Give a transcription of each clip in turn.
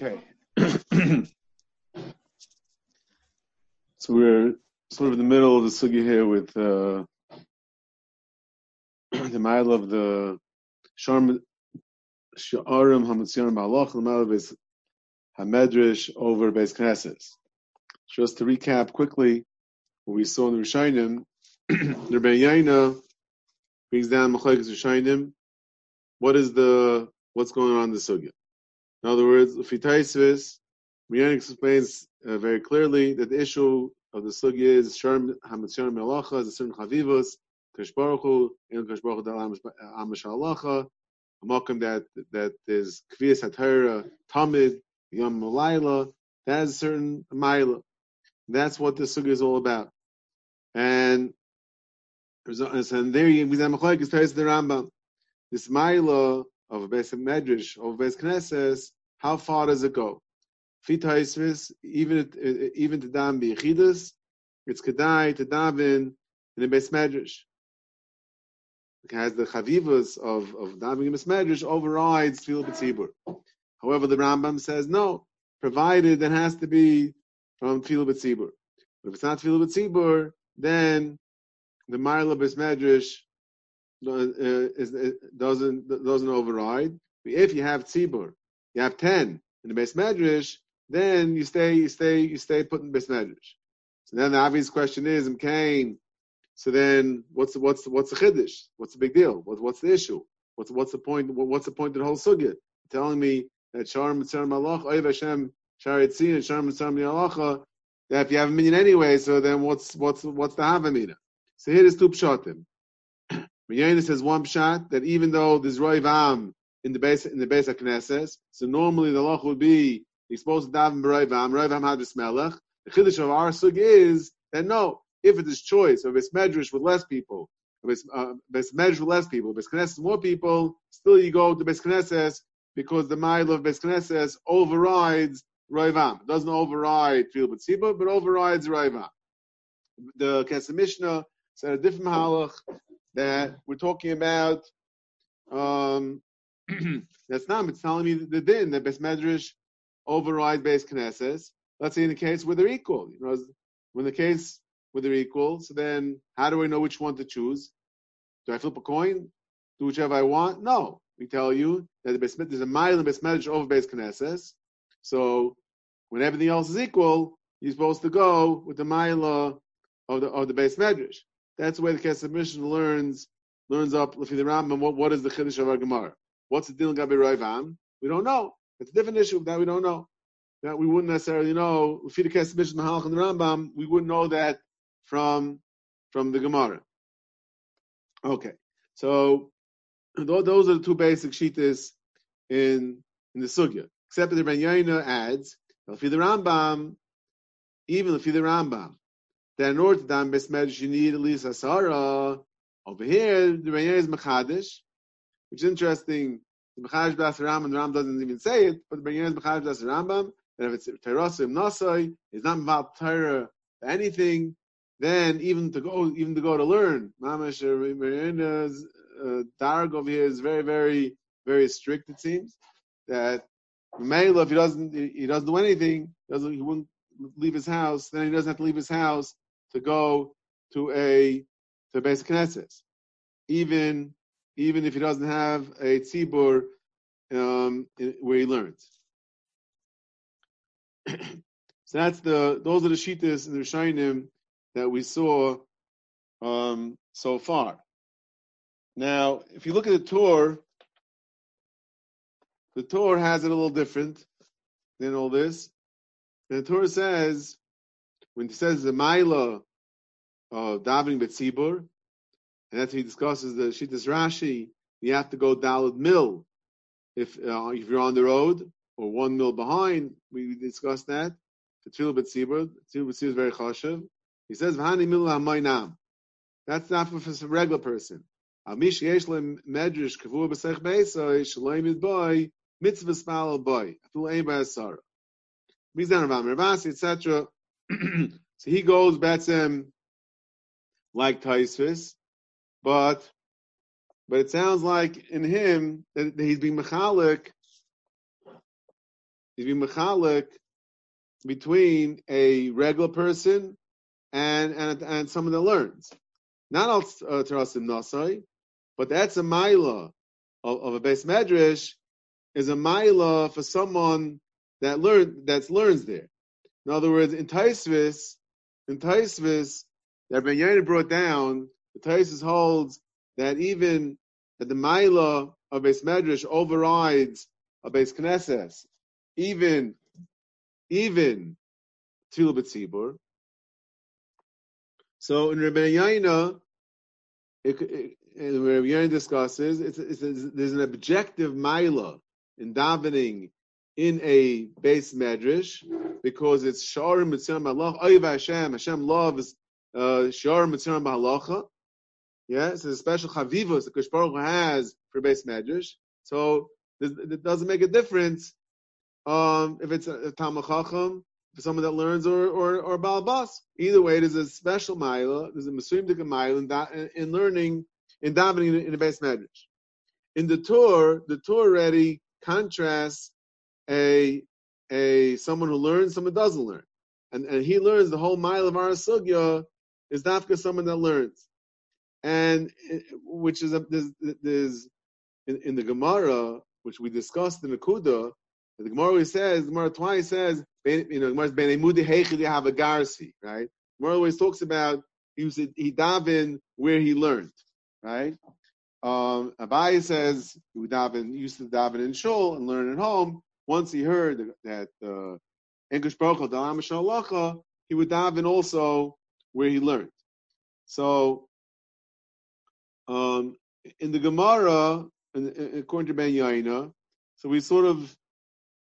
Okay. so we're sort of in the middle of the sugi here with uh, the mile of the Sharm Sha'arim Hamatzion Malach, the mile of his Hamedrash over Beis Knesses. Just to recap quickly what we saw in the Rishayim, the brings down Machlekes Rishayim. What is the what's going on in the sugya? In other words, Fitaisvis, Riyan explains uh, very clearly that the issue of the sugya is Sharm Hamatzion Malacha, is a certain Chavivus, Kash Baruch Hu, in Kash Baruch Hu Halacha, a makom that that is Kviyas HaTorah, Tamid, Yom Malayla, that is a certain Maila. That's what the sugya is all about. And and there you Tais the Rambam. This Maila of Beis Medrash, of Beis Knesses, how far does it go? Even even to dam biyichidus, it's kedai to daven in a Beis Medrash. Because the chavivas of of davening in Beis Medrash overrides Tefillah B'tzibur. However, the Rambam says no, provided it has to be from Tefillah B'tzibur. If it's not Tefillah B'tzibur, then the Marla Beis Medrash Uh, is, uh, doesn't doesn't override. If you have tzibur, you have ten in the base medrash, then you stay you stay you stay put in base medrash. So then the obvious question is, Mkain. So then, what's what's what's the chiddush? What's the big deal? What, what's the issue? What's what's the point? What's the point of the whole sugya? Telling me that Shar Mitzvah Malach Oiv Hashem Shar Yitzin and Shar Mitzvah Malacha that if you have a minyan anyway, so then what's what's what's the havamina? So here is two pshatim. Yaina says one pshat that even though there's roiv am in the base in the base of Knesset, so normally the loch would be supposed to daven roiv am, roiv am hadris melech. The chiddush of our sug is that no, if it is choice of base medrash with less people, base uh, medrash with less people, base Knesset more people, still you go to base Knesset because the mile of base Knesset overrides roiv am. It doesn't override field but but overrides roiv am. The Kesef Mishnah said a different halach that we're talking about. Um, that's not. It's telling me that the din that Bes Medrash override Beis Knesses. Let's say in the case where they're equal. You know, when the case where they're equal, so then how do I know which one to choose? Do I flip a coin? Do whichever I want? No. We tell you that the Beis, there's a mile in Bes Medrash over Beis Knesses. So when everything else is equal, you're supposed to go with the mile of the of the Beis Medrash. That's the way the Kesef Mishnah learns learns up the Rambam. What, what is the Chiddush of our Gemara? What's the deal Gabi Roivam? We don't know. It's a different issue that we don't know. That we wouldn't necessarily know. If the Kesef Mishnah and the Rambam, we wouldn't know that from from the Gemara. Okay, so those are the two basic shitas in in the sugya. Except that the Ben Yaina adds, if the Rambam, even if the Rambam, that in order to daven you need at least Asara. Over here, the Rayer is Mechadish, which is interesting. The Mechadish Bas Ram and Ram doesn't even say it, but the Rayer is Mechadish Bas Rambam, that if it's Terosim Nasai, it's not about Torah anything, then even to go, even to go to learn, Mamash Rayena's uh, Darg over here is very, very, very strict. It seems that Mela, if he doesn't, he doesn't do anything, doesn't he wouldn't leave his house, then he doesn't have to leave his house to go to a to a basic Knesset, even even if he doesn't have a tzibur um, where he learns. so that's the those are the shitas and the rishonim that we saw um, so far. Now, if you look at the Torah, the Torah has it a little different than all this. And the Torah says when he says the Maila of davening betzibur, and after he discusses the Shittas Rashi, you have to go Dalad Mill if uh, if you're on the road or one mill behind. We discussed that. The Tefillah betzibur, Tefillah betzibur is very chashav. He says V'hani Mill HaMaynam. That's not for a regular person. Amish yesh medrash kavur b'sech beisay shaloim is boy mitzvah spal boy. Atul ein ba'asara. Mizan Rav Ravasi etc. so he goes Betzim like Taisvis, but but it sounds like in him that he's being mechalik He's being mechalik between a regular person and and and someone that learns. Not all uh, terasim nasai, but that's a maila of, of a base medrash is a maila for someone that learn that learns there. In other words, in Taisvis, in Taisvis, that Ben Yair brought down, the Taisvis holds that even that the maila of a base medrash overrides a base knesses, even even Tila B'tzibur. So in Rabbi Yaina, it, it, Rabbi Yaina discusses, it's, it's, it's, there's an objective maila in davening in a base medrash because it's shar mitzvah oiv Hashem Hashem loves uh, shar mitzvah malacha. Yeah, it's a special chavivus the Kosh Baruch has for base medrash. So it doesn't make a difference um, if it's a, Talmud Chacham, for someone that learns, or or or Balbas. Either way, there's a special mile, there's a Masuim Dika in, in, in learning in davening in, the base medrash. In the Torah, the Torah already contrasts a a someone who learns, someone doesn't learn, and and he learns the whole mile of our sugya is dafka someone that learns, and which is there's, there's in, in the Gemara which we discussed in the Kuda, the Gemara always says, the Gemara twice says, you know, Gemara's ben emudi heichid have a garsi, right? Gemara always talks about he was he daven where he learned, right? Um, Abai says he would daven, used to daven in shul and learn at home. Once he heard that uh, English Baruch Dalam he would daven also where he learned. So, um, in the Gemara, according to Ben Yaina, so we sort of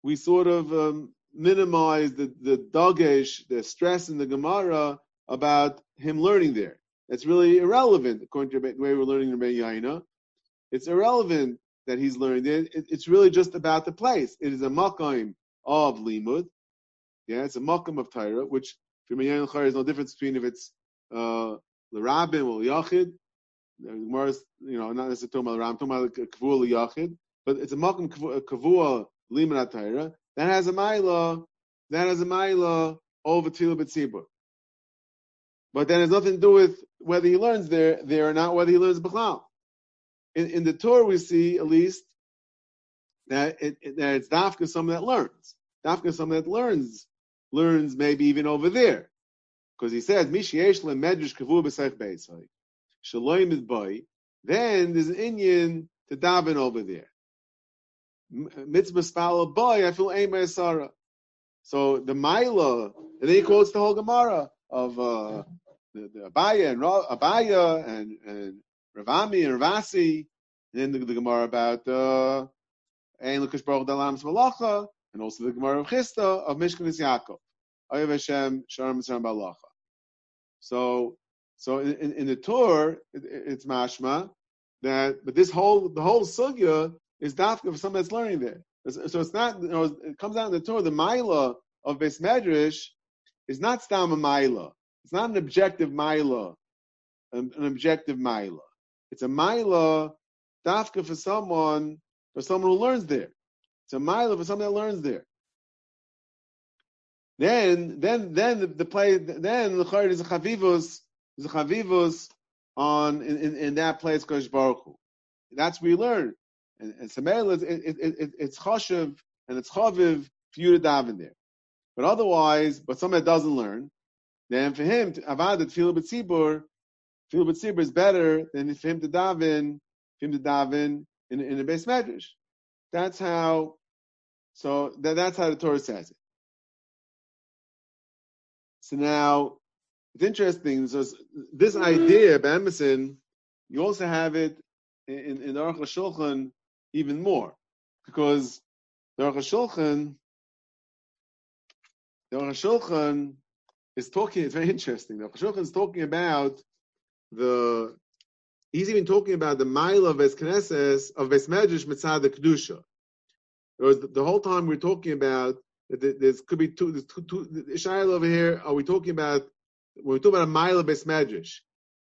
we sort of um, minimize the the dagesh, the stress in the Gemara about him learning there. That's really irrelevant according to the way we're learning in Ben Yaina. It's irrelevant that he's learning there. It, it's really just about the place. It is a makam of limud. Yeah, it's a makam of Torah, which for Ben Yaina there's no difference between if it's uh, the rabbin or yachid. You know, not necessarily talking about the rabbin, talking about kavua yachid, but it's a makam kavua Torah. That has a mila. That has a mila over tila b'tzibur. But that has nothing to do with whether he learns there, there or not, whether he learns b'chlal. In, in the Torah, we see at least that, it, that it's dafka someone that learns. Dafka someone that learns, learns maybe even over there. Because he says, Mishiesh medrash kavu b'seich be'etzai. Shalom boy. Then there's an Indian to daven over there. Mitzvah spala boy, I feel aim Sarah. So the Mila, and then he quotes the whole Gemara of uh, the, the Abaya and Abaya and, and Ravami and Ravasi, and then the, the Gemara about uh, Ein Lukash Baruch Dalam Malacha, and also the Gemara of Chista of Mishkan Yaakov. Ayev Hashem Mitzrayim Balacha. So, so in, in, in the Torah, it, it's mashma that, but this whole the whole sugya is dafka for someone that's learning there. So it's not, you know, it comes out in the Torah. The mila of Beis Medrash is not stam a mila. It's not an objective mila, an, an objective mila. It's a mila dafka for someone, for someone who learns there. It's a mila for someone that learns there. Then, then, then the, the play, then the chayr is a chavivus, is a chavivus on in, in, in that place, Kosh Baruch Hu. That's where you learn. And, and Samela, it, it, it, it's chashiv and it's chaviv for you to daven there. But otherwise, but someone that doesn't learn, then for him, avad tefillah b'tzibur, tefillah b'tzibur is better than for him to daven, for him to daven in, in a base medrash. That's how, so that, that's how the Torah says it. So now, it's interesting. So this idea of Emerson, you also have it in, in Aruch Shulchan even more, because the Aruch Shulchan, the Aruch Shulchan is talking. It's very interesting. The Aruch Shulchan is talking about the. He's even talking about the mile of Ves Knesses of Ves Medrash Mitzad the Kedusha. The, the whole time we're talking about that there could be two, Ishmael over here. Are we talking about when we talk about a mile of Ves Medrash?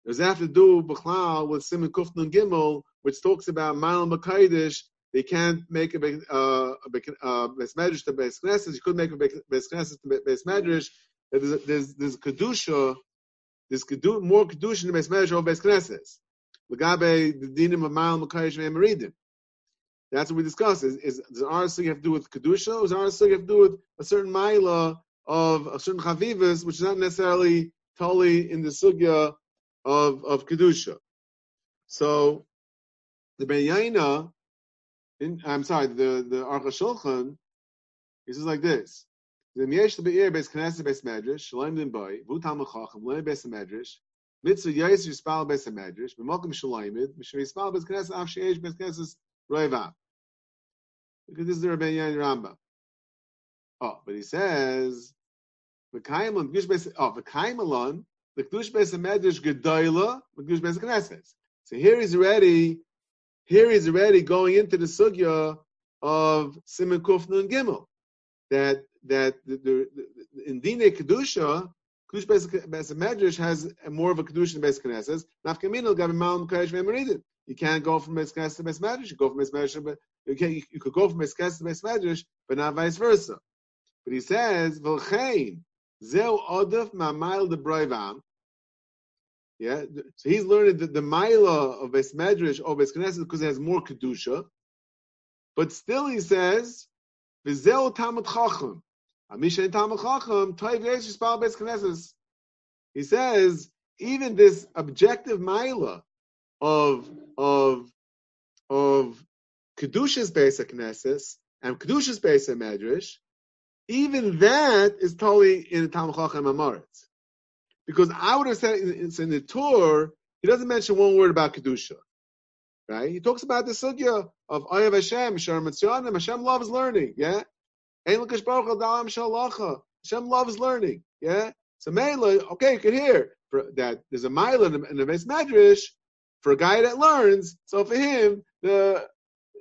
Does that have to do B'chlal with Simon Kufnun Gimel, which talks about Mile Makaidish? They can't make a, uh, uh, Beis Medrash to Beis Knesset. You could make a Beis Knesset to Medrash. There's there's there's kedusha. There's more kedusha in Beis Medrash over Beis Knesset. Lagabe the dinim of Mal Makayish Meridim. That's what we discussed. Is, is does sugi have to do with kedusha, or does sugi have to do with a certain mila of a certain chavivas, which is not necessarily totally in the sugya of of kedusha? So the Ben Yaina, in, I'm sorry, the the Aruch Shulchan, he says like this: the Miesh the Be'er Beis Knesset Beis Medrash Shalom Din Boy Vutam Lechacham Lein Beis Medrash Mitzvah Yais Yispal Beis Medrash B'Malkim Shalayimid Mishra Yispal Beis Sheish Beis Roivav because this is the Rabbi Yain Rambam. Oh, but he says the Kaimalon, oh, the Kaimalon, the Kdush Beis Medrash Gedoyla, the Beis Knesset. So here he's already, here he's already going into the sugya of Simon Kufnu and Gimel, that that the, the, the in Dine Kedusha, Kedush Beis Medrash has more of a Kedusha than Beis Knesset. Nafkaminal Gavim Malam Kayesh Ve'Meridin. You can't go from Beis Knesset to Beis Medrash. You go from Beis Medrash, but you, can, you, could go from Beis Knesset to Beis Medrash, but not vice versa. But he says, V'chein, Zeu Odef Ma'mayl de Broivam, yeah, so he's learning the, the Maila of Beis Medrash or Beis Knesset because it has more kedusha. But still, he says, "V'zeu Talmud Chacham." He says even this objective Maila of of of kedusha's Beis Knesset and kedusha's Beis Medrash, even that is totally in the Talmud Chacham. Because I would have said it's in the Torah, he doesn't mention one word about Kedusha. Right? He talks about the sugya of Ayav Hashem. Hashem loves learning. Yeah? Hashem loves learning. Yeah? So Mela, okay, you can hear that there's a mile in the, base medrash for a guy that learns. So for him, the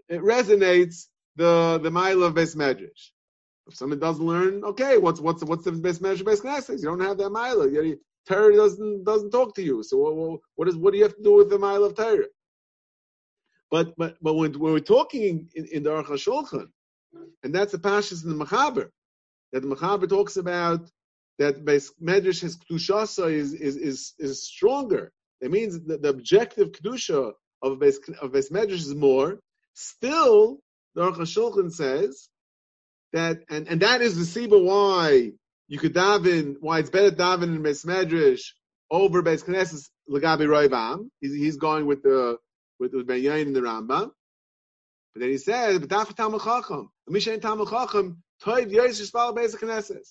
it resonates the the mile of base medrash. If someone doesn't learn, okay, what's what's what's the best measure base knesses? You don't have that mile. Torah doesn't doesn't talk to you. So what, what is what do you have to do with the mile of Torah? But but but when, when we're talking in, in the Aruch Shulchan, and that's the pashas in the Machaber, that the Machaber talks about that medrash his kedushasa is is is is stronger. It means that the objective kedusha of base of base medrash is more. Still, the Aruch Shulchan says that, and and that is the siba why you could daven why it's better daven in Beis Medrash over Beis Knesset Lagabi Roivam. He's, he's going with the with, with Ben Yain and the Rambam. But then he says, but "B'tach Talmud Chacham, Mishain Talmud Chacham, Toiv Yosh Yishpal Beis Knesset."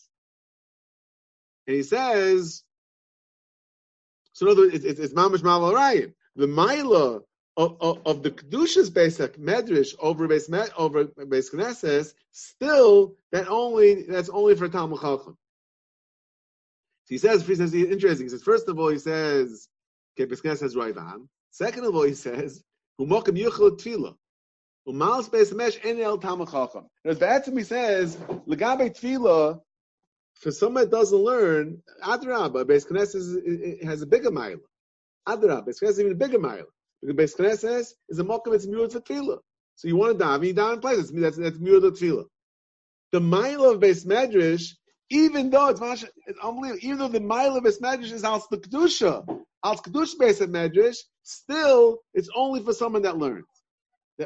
And he says, so in other words, it's, it's, it's Mamash Ryan. The Maila of, of, of, the Kedusha's basic Medrash over base over base Knesset, still that only that's only for Talmud Chacham he says, he says, interesting. He says, first of all, he says, okay, Peskin says Raivan. Second of all, he says, Humokim Yuchel Tfila. Umal Space Mesh Enel Tamachacham. As he says, Legabe Tfila, for someone that doesn't learn, Adrabah, Beis Knesset has a bigger mile. Adrabah, Beis Knesset is even a bigger mile. Because Beis Knesset is a mokum, it's a for tefillah. So you want to dive, you dive in place. That's, that's mule of tefillah. The mile of Beis Medrash even though it's, it's unbelievable, even though the mile of his medrash is al kedusha, al kedusha of medrash, still it's only for someone that learns.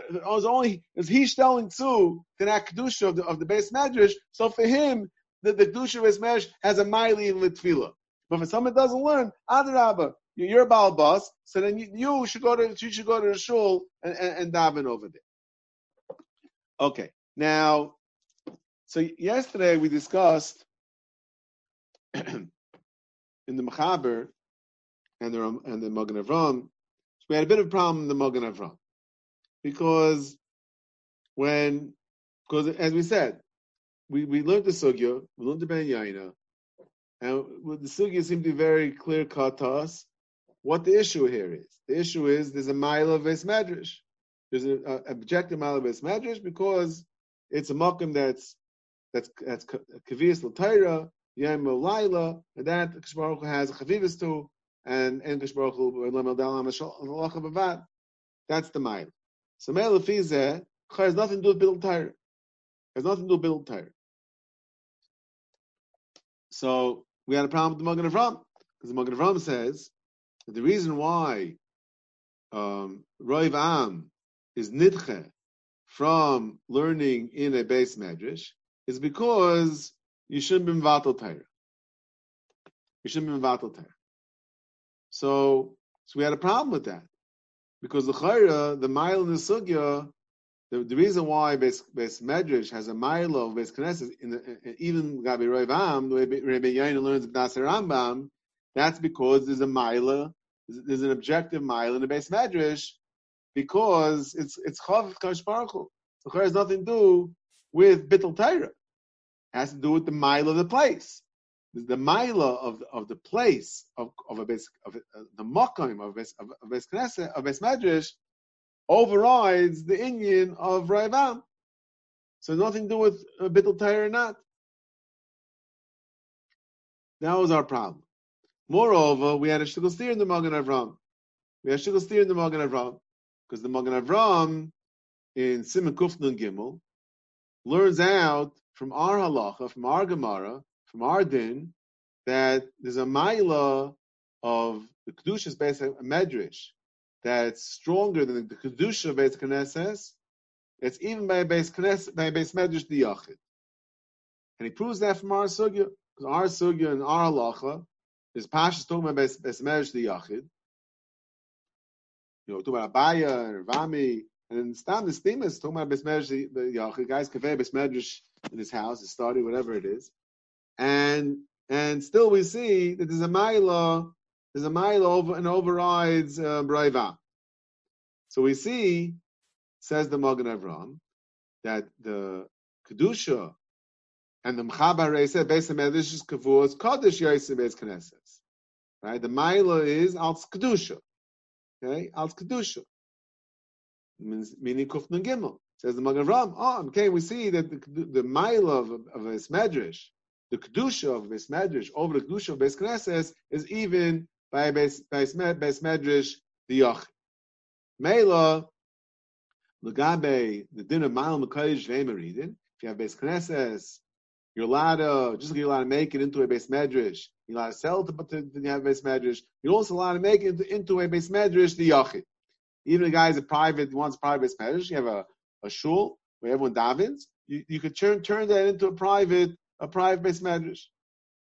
It's only is he telling to that kedusha of the of the base medrash. So for him, the, the kedusha of his medrash has a mile in litfila. But for someone doesn't learn, adrabah, you're a bal boss, so then you, you, should go to you should go to the shul and, and, and daven over there. Okay, now, so yesterday we discussed in the Mechaber and the and the Magen Avram, we had a bit of a problem in the Magen Avram because when because as we said, we, we learned the sugya, we learned the Ben Yaina, and the sugya seemed to be very clear cut to us. What the issue here is? The issue is there's a mile of Ves Medrash. There's an objective mile of Ves Medrash because it's a makom that's that's that's kavias l'tayra, Yom Laila, and that Kishbaruch has a Chavivas to, and and Kishbaruch. That's the mile. So Mele Fizeh has nothing to do with Bill Tyre. has nothing to do with Bittul Tyre. So we had a problem with the Magen Avram because the Magen Avram says that the reason why um, Roiv Am is nidche from learning in a base medrash is because you shouldn't be vatal Torah. You shouldn't be vatal Torah. So, so we had a problem with that because the chayra, the mile in the sugya, the, the reason why base, base medrash has a mile of base knesset, in the, even Gabi Roivam, the way Rabbi Yain learns B'nasar Rambam, that's because there's a mile, there's an objective mile in the base medrash because it's it's chav kash baruch So has nothing to do with bittul Torah. It has to do with the mile of the place the mila of of the place of of a base of uh, the makom of base of, base knesset of base medrash overrides the Indian of Raivam. So nothing to do with uh, bittul or not. That was our problem. Moreover, we had a shtickle steer in the Magen Avram. We had a shtickle steer in the Magen Avram because the Magen Avram in Simon Kufnun Gimel learns out from our halacha, from our Gemara, from our din that there's a maila of the kedushas based on medrash that's stronger than the kedusha based knesses. It's even by a base knesses by a base medrash the yachid, and he proves that from our sugya because our sugya and our halacha is pashas talking about base, medrash the yachid. You know, talking about Abaya and Rami, and then Stam the steam is talking about base medrash the yachid. Guys, kaveh base medrash in his house, his study, whatever it is and and still we see that there's a mila, there's a mila over and overrides uh, braiva. So we see, says the Magen Avram, that the kedusha and the mchabar reisa beis hamedrash is kavuz kodesh yaisa beis knesses. Right, the mila is als kedusha. Okay, als kedusha means meaning kufnun gimel. Says the Magen Avram. Oh, okay, we see that the, the of, of a medrash the kedusha of Beis Medrash over the kedusha of Beis Knesses is even by Beis, Beis, Medrash the Yach. Mela, Lagabe, the din of Mal Makayish Vemeridin, if you have Beis Knesses, you're allowed to, just like you're allowed to make it into a Beis Medrash, you're allowed to sell it, but then you have Beis Medrash, you're also allowed to make it into, into a Beis Medrash the Yachid. Even a guy is a private, wants private Beis Medrash, you have a, a shul where everyone davens, you, you could turn, turn that into a private a private base medrash,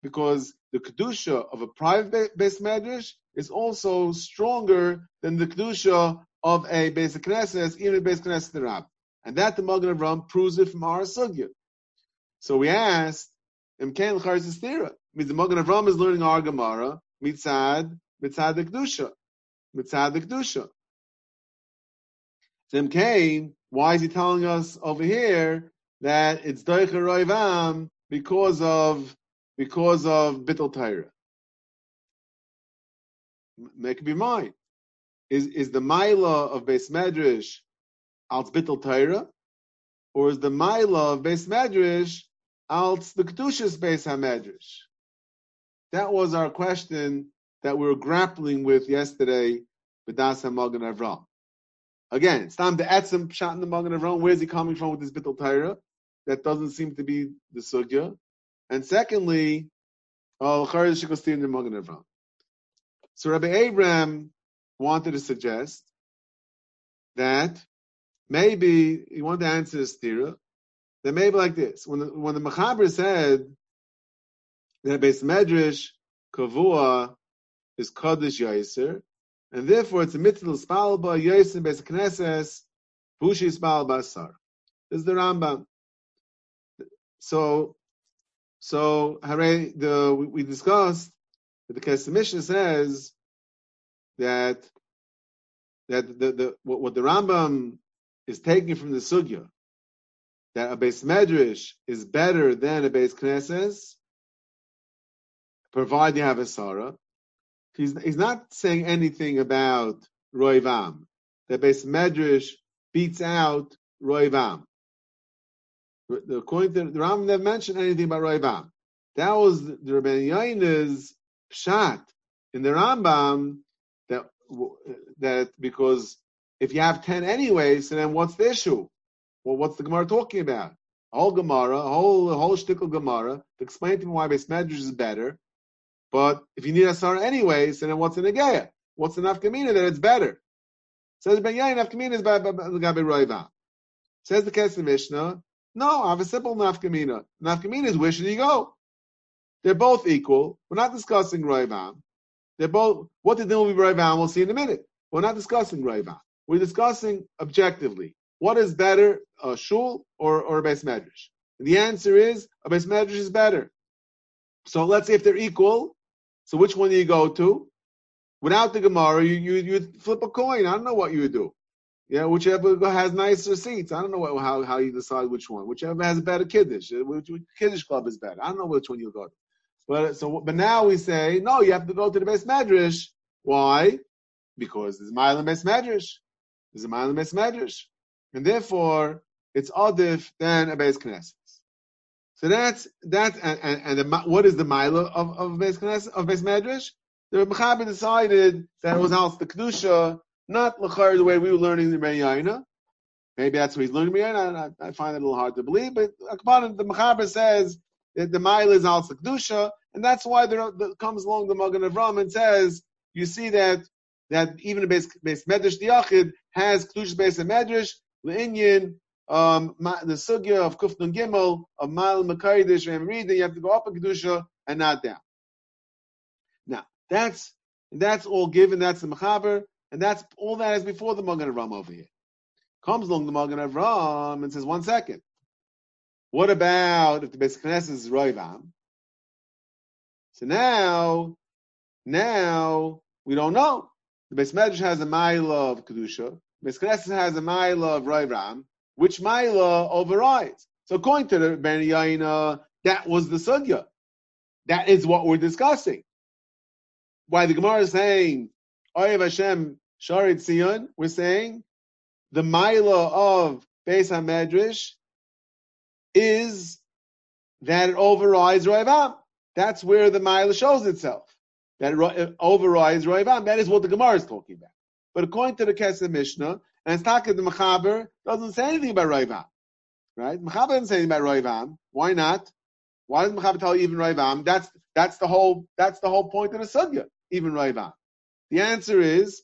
because the kedusha of a private base medrash is also stronger than the kedusha of a basic knesset, even a basic knesset rab. And that the Magen Avram proves it from our sugya. So we asked, Imken Charzistira. Means the Magen Avram is learning our Gemara, mitzad, mitzad the kedusha, mitzad the kedusha. So Imken, why is he telling us over here that it's Doicha Roivam because of because of bittul Torah. Make be mine. Is is the Mila of Beis Medrash als bittul Torah, or is the Mila of Beis Medrash als the Kedushas Beis Hamedrash? That was our question that we were grappling with yesterday with Das Magen Avram. Again, it's time to add some shot in the Magen Avram. Where's he coming from with this bittul Torah? That doesn't seem to be the sugya. And secondly, oh, so Rabbi Abraham wanted to suggest that maybe he wanted to answer this stira, that maybe like this. When the, when the Machaber said that Beis Medrash Kavua is Kaddish Yaiser, and therefore it's a mitzvah spalba Yaiser Beis Knesses Bushi Spal Sar. This is the Rambam. So, so Hare, the we, we discussed that the Kesef says that that the, the what, what, the Rambam is taking from the sugya that a base medrash is better than a base knesses, provided you have a sarah. He's, he's not saying anything about roivam. That base medrash beats out roivam. According to the Rambam, never mentioned anything about Roibam. That was the Rabbi Yaina's pshat in the Rambam that that because if you have ten anyway, so then what's the issue? Well, what's the Gemara talking about? a whole Gemara, whole whole shtickle Gemara to explain to me why Beis Medrash is better. But if you need a Sarah anyways, then what's the Geya? What's the nafkamina that it's better? Says Ben Yain, nafkamina is by the Gabi Roiva. Says the Kesef Mishnah, no, I have a simple nafkamina. Nafkamina is where should you go? They're both equal. We're not discussing Roivam. They're both, what the deal will be Roivam, we'll see in a minute. We're not discussing Roivam. We're discussing objectively. What is better, a shul or, or a base medrash? the answer is a base medrash is better. So let's say if they're equal, so which one do you go to? Without the Gemara, you, you, you flip a coin. I don't know what you would do. Yeah, whichever has nicer seats. I don't know how, how you decide which one. Whichever has a better kiddush. Uh, which, which kiddush club is better. I don't know which one you'll go to. But uh, so, but now we say no. You have to go to the best medrash. Why? Because there's mile base medrash. There's a mile base medrash and therefore it's adif than a base knesset. So that's that, and, and, and the, what is the mila of of base knesset of base medrash? The Mechaber decided that it was also the kedusha, not lachar the way we were learning the Yaina. Maybe that's what he's learning Yaina. I, I find it a little hard to believe, but the Mechaber says that the mila is also kedusha, and that's why there, comes along the Magen Avram and says, you see that that even a base, base medrash diachid has kedusha base medrash, Le'inyin, um, the sugya of Kufnun Gimel, of Mal Makaridish, and you have to go up a Kedusha and not down. Now, that's that's all given, that's the Mechaber, and that's all that is before the Magen Avram over here. Comes along the Magen Avram and says, one second. What about if the Beis Knesset is Roivam? So now, now, we don't know. The Beis Medrash has a mile of Kedusha, Miskresis has a Maila of Ram, which Maila overrides. So according to the Ben Yaina, that was the Sugya. That is what we're discussing. Why the Gemara is saying, Oyev Hashem Sharit Sion, we're saying the Maila of Beis HaMedrash is that it overrides Roivam. That's where the Maila shows itself. That it overrides Roivam. That is what the Gemara is talking about. But according to the Kesef Mishnah, and it's talking the Mechaber doesn't say anything about Roivam. Right? Mechaber doesn't say anything about Roivam. Why not? Why does Mechaber tell you even Roivam? That's that's the whole that's the whole point of the sugya, even Roivam. The answer is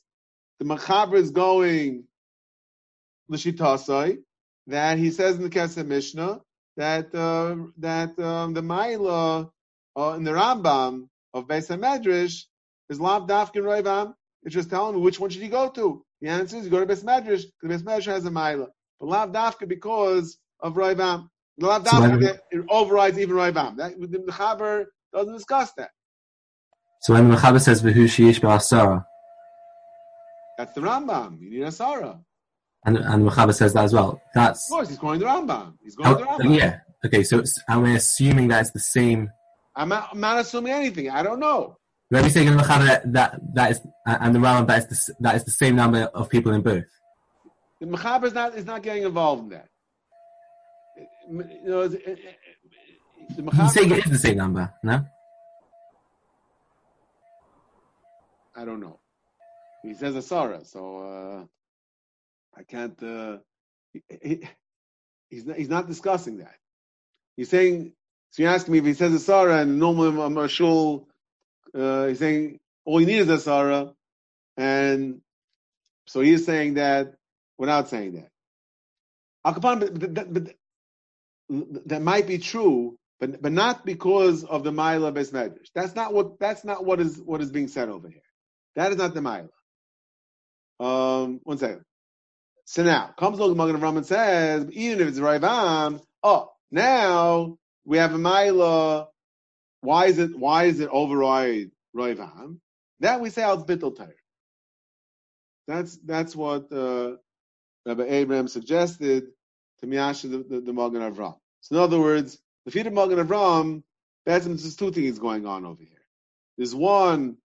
the Mechaber is going l'shitasai that he says in the Kesef Mishnah that uh, that um, the Maila uh, in the Rambam of Beis Hamedrash is lav dafkin Roivam. It's just telling me which one should you go to. The answer is you go to Bes Medrash, because Bes Medrash has a Maila. But Lav Dafka because of Roivam. The Lav Dafka, it overrides even Roivam. That, the Mechaber doesn't discuss that. So when the Mechaber says, V'hu sheyish ba'asara, that's the Rambam. You need a Sarah. And, and the Mechaber says that as well. That's, of course, he's going to the Rambam. He's going oh, to the Rambam. Yeah. Okay, so are we assuming that it's the same? I'm not, I'm not assuming anything. I don't know. Let me say in the that that is and the Rambam that is the, that is the same number of people in both. The Mechaber is not is not getting involved in that. You know, it, it, the Mechaber, you say it is the same number, no? I don't know. He says Asara, so uh, I can't. Uh, he, he, he's not, he's not discussing that. He's saying. So you ask me if he says Asara, and normally I'm a shul uh, he's saying all you need is a Sarah, and so he's saying that without saying that. Akapan, but, but, but, that might be true, but but not because of the Mila Besmedrash. That's not what that's not what is what is being said over here. That is not the Mila. Um, one second. So now comes along Magen Avram and says, even if it's Raivam, oh, now we have a Mila why is it why is it override Roivam? That we say al bittul Torah. That's that's what uh, Rabbi Abraham suggested to Miyasha the, the, the Magen Avram. So in other words, the feet of Magen Avram, that's there's two things going on over here. There's one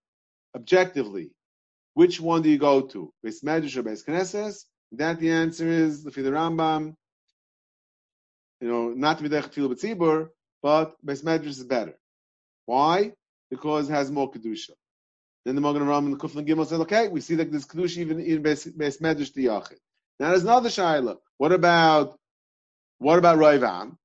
objectively, which one do you go to? Beis Medrash or Beis Knesses? That the answer is the Rambam. You know, not to be the B'tzibur, but Beis Medrash is better. Why? Because it has more kedusha. Then the Magen Ram and the Kuflan Gimel said, okay, we see that there's kedusha even in Beis Medrash Tiyachid. Now there's another shaila. What about what about Roivam?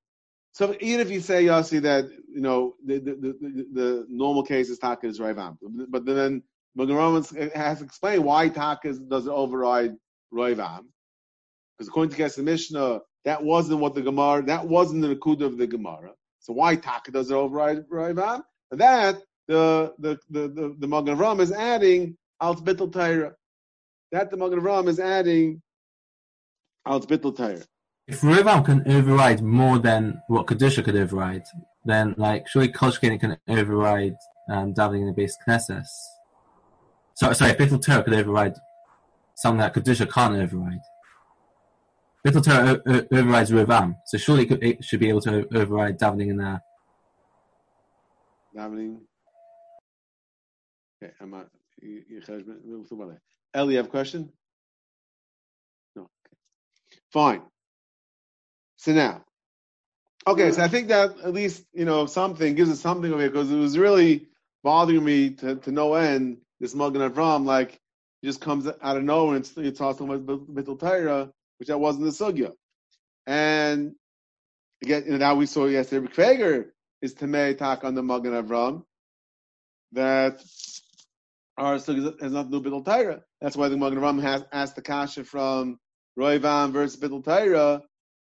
So even if you say Yossi that you know the the, the, the normal case is Taka is Raivam, but then Rambam has to explain why Taka doesn't override Raivam, because according to Kesef Mishnah, that wasn't what the Gemara, that wasn't the Nakuda of the Gemara. So why Taka does it override Raivam? That, the the the the, the Magen is adding Alt Bittel That the Magen is adding Alt Bittel. If Raivam can override more than what Kedusha could override, then like surely Kolshkin can override um, davening in the base Knesset. So, sorry, Bittel Torah could override something that Kedusha can't override. Bittul Torah overrides Ravam, so surely it should be able to override davening in there. Davening. Okay, I'm not. Ellie, you have a question? No. Okay. Fine. So now, okay, so I think that at least you know something gives us something over here because it was really bothering me to, to no end. This Magen Avram, like, just comes out of nowhere and it's talking about Bittul Torah which that wasn't the sugya. And again, now we saw yesterday, Kveger is Tamei Tak on the Magen Avram, that our sugya has not to do with Torah. That's why the Magen Avram has asked the kasha from Roy Van versus Bittul Torah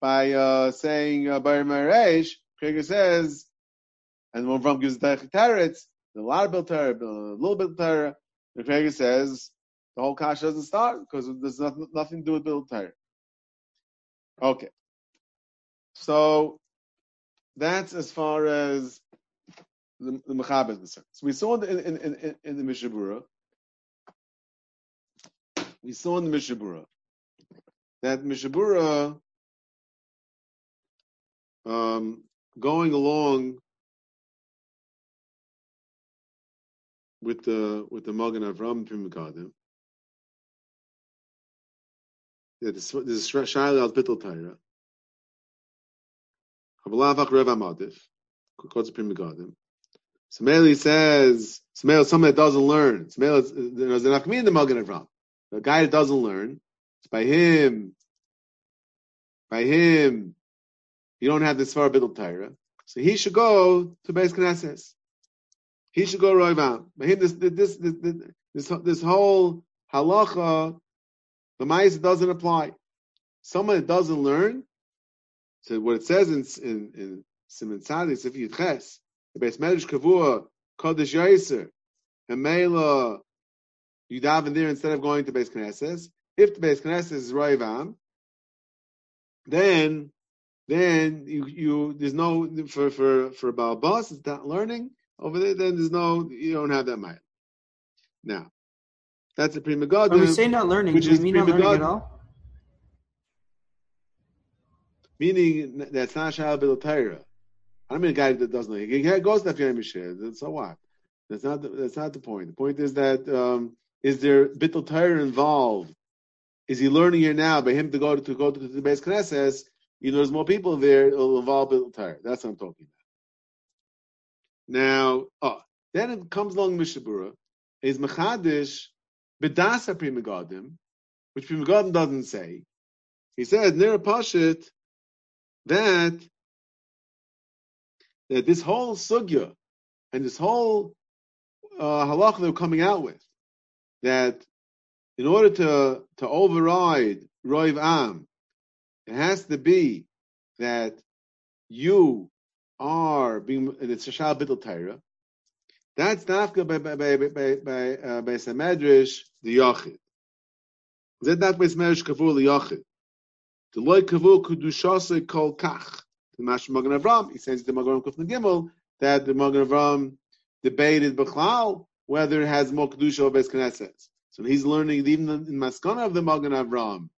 by uh, saying uh, Bar Maresh. Kveger says, and the Avram gives the Teretz, a lot of Torah, a little bit of Torah. The Kveger says the whole kasha doesn't start because there's nothing, nothing to do with Bittul Torah. Okay. So that's as far as the, the Mechab is concerned. So we saw in, in, in, in the Mishnah Berurah, we saw in the Mishnah Berurah that Mishnah Berurah um, going along with the with the Magen Avram Pri Megadim, this is Shaila al Bittel Taira. Habalavach Rev Amadif. Quotes Pri Megadim. Sameli says, Sameli, someone that doesn't learn. Sameli, there's enough in the Magen Avram. The guy that doesn't learn, it's by him, by him, you don't have this far Bittel Taira. So he should go to Beis Knesset. He should go Roivam. By him, this, this, this, this, this whole halacha the Ma'is doesn't apply. Someone that doesn't learn, so what it says in in, in Simon Tzadis, if you ches, the base medrash kavua kodesh yaser, and mela you in there instead of going to base knesses. If the base knesses is roivam, then then you you there's no for for for about balbas it's not learning over there. Then there's no you don't have that mile. Now that's a prima god. When we say not learning, do we mean not learning at all? Meaning that's not Shal Torah. I mean a guy that doesn't know. He goes to Yom So what? That's not the, that's not the point. The point is that um, is there Bittul Torah involved? Is he learning here now? By him to go to, to go to the base Knesset, know, there's more people there. It'll involve Bittul Torah. That's what I'm talking about. Now, oh, then it comes along Mishnah Berurah. Is Mechadish B'dasa Pri Megadim, which Pri Megadim doesn't say. He said, Nira Pashit, that, that this whole sugya and this whole uh, halach they're coming out with, that in order to, to override Roiv Am, it has to be that you are being, and it's a Shal Bittel that's dafka by by by by by uh, by the Yachid. Zed that by Samedrash kavur the Yachid. The loy kavur kudushase kol kach. The Mash Magen Avram he says the Magen Kufna Gimel that the Magen Avram debated Bechlal whether it has more kedusha or Beis Knesset. So he's learning even in Maskana of the Magen Avram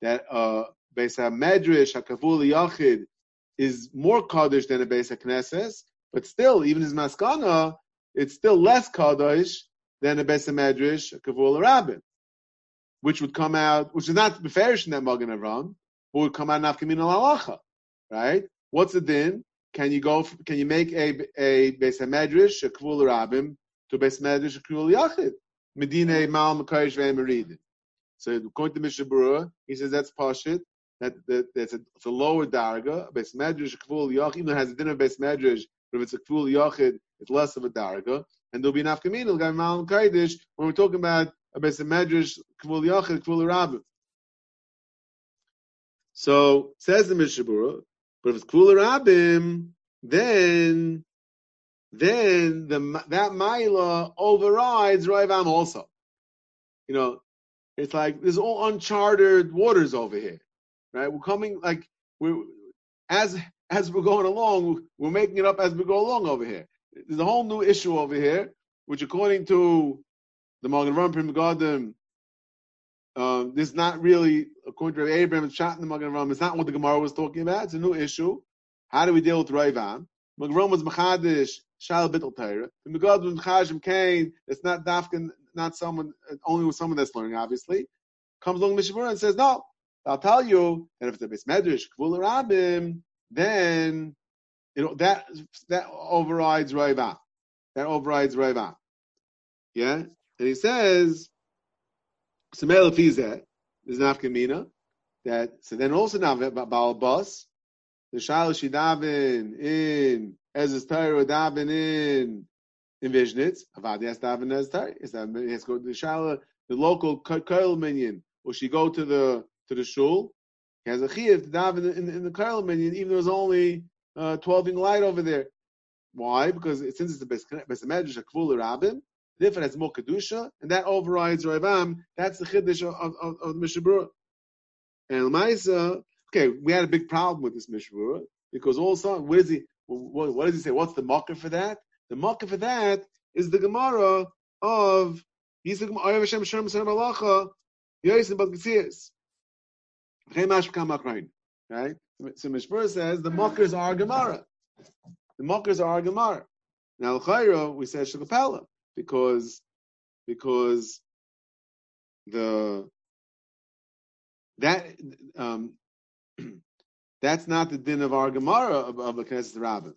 that uh, Beis Medrash Hakavul Yachid is more kaddish than a Beis Knesset, but still even his Maskana it's still less kadosh than a Besa Medrash, a Kavul Rabbin, which would come out, which is not beferish in that Magen Avram, but would come out Nafkamin al Halacha, right? What's the din? Can you go? Can you make a a Besa Medrash, a Kavul Rabbin, to Besa Medrash, a Kavul Yachid? Medina Mal Makayish Ve'emeridin. So according to Mishnah Berurah, he says that's pashit that, that a, it's a lower darga. Base medrash kful yachid even has a dinner base medrash, but if it's a kful yachid, it's less of a darga. And there'll be an afkamin guy mal kaidish when we're talking about a base medrash kful yachid kful rabbi. So says the Mishnah Berurah, but if it's kful rabbim, then then the that Maila overrides Raivam also. You know, it's like there's all uncharted waters over here, right? We're coming like we're as as we're going along, we're making it up as we go along over here. There's a whole new issue over here, which according to the Magen Avram Pri Megadim, um, this is not really according to Abraham shot in the Magen Avram. It's not what the Gemara was talking about. It's a new issue. How do we deal with Raivam? Magen Avram was Machadish Shal Bittel Torah. The Megadim Chajim Kain. It's not Dafkin not someone only with someone that's learning, obviously, comes along Mishnah Berurah and says, No, I'll tell you that if it's a base medrash, kvul rabim, then you know that that overrides Raiva. That overrides Raiva. Yeah? And he says, Samel Fizeh, is Nafkamina, that so then also now Baal Bas, the Shal Shidavin in Ezes Torah Davin in in Vishnitz, has to have an Eztari. He has to go to the Shala, the local Kerl minion, or she go to the to the shul. He has a chiyuv to daven in, the, in, in the Kerl minion, even though there's only uh, 12 in light over there. Why? Because it, since it's the best medrash, a kvul rabbin, therefore has more kedusha, and that overrides Ravam. That's the chiddush of, of, of the Mishnah Berurah. And Lamaisa, okay, we had a big problem with this Mishnah Berurah because also, what is he? What, what does he say? What's the marker for that? The marker for that is the Gemara of Yisrael Hashem Shem Shem Malacha Bad Gesias. Right? So Mishmur says the mockers are Gemara. The mockers are Gemara. Now L'chayra we say Shekapela because because the that um, that's not the din of our Gemara of, of the Knesset Rabbin.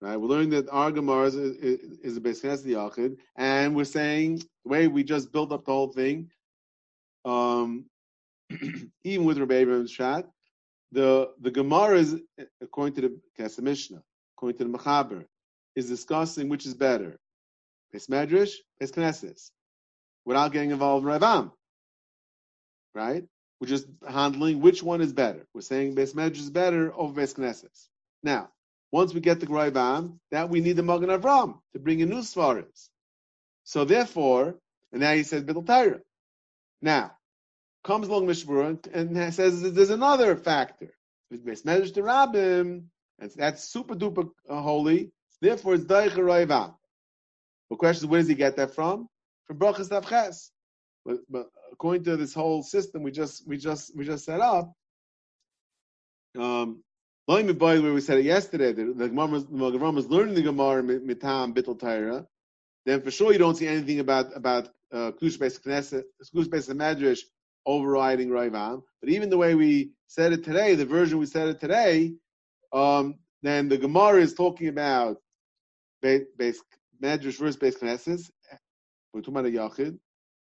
Right? We're learning that our Gemara is, is, is a Beis the Yachid, and we're saying the way we just built up the whole thing, um, even with Rabbi Abraham's shot, the the Gemara is according to the Kesef Mishnah, according to the Mechaber, is discussing which is better, Beis Medrash, Beis Knesses, without getting involved in Ravam. Right? We're just handling which one is better. We're saying Beis Medrash is better over Beis Knesses. Now, once we get the Graivam, that we need the Magen Avram to bring in new Svaras. So therefore, and now he says Bidl Tyra. Now, comes along Mishmur and says there's another factor. And that's super duper uh, holy. Therefore, it's Daich Raivam. The question is, where does he get that from? From Brachas Tavches. But, but according to this whole system we just we just we just set up, um, where we said it yesterday, the, the Gemara was learning the Gemara mitam bittul Torah, then for sure you don't see anything about about uh, Beis Knesset, Klush Beis Medrash overriding Raivam. But even the way we said it today, the version we said it today, um, then the Gemara is talking about Beis Medrash versus Beis Knesset. We're talking about a Yachid.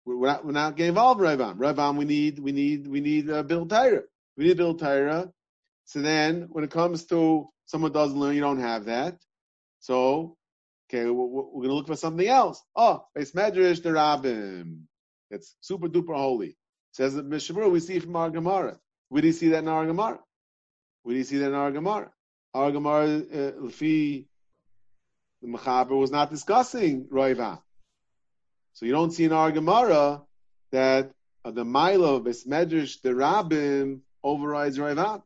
We're not, we're not getting involved in Raivam. Raivam, we need we need we need uh, Bill Tyra. We need Bill Tyra so then, when it comes to someone doesn't learn, you don't have that. So, okay, we're, we're going to look for something else. Oh, Beis Medrash the Rabbim. It's super duper holy. Says the Mishabur, we see from our Gemara. We did see that in our Gemara. We did see that in our Gemara. Our Gemara, uh, the Mechaber was not discussing Roiva. So you don't see in our Gemara that uh, the Milo of Medrash the Rabbim overrides Roiva.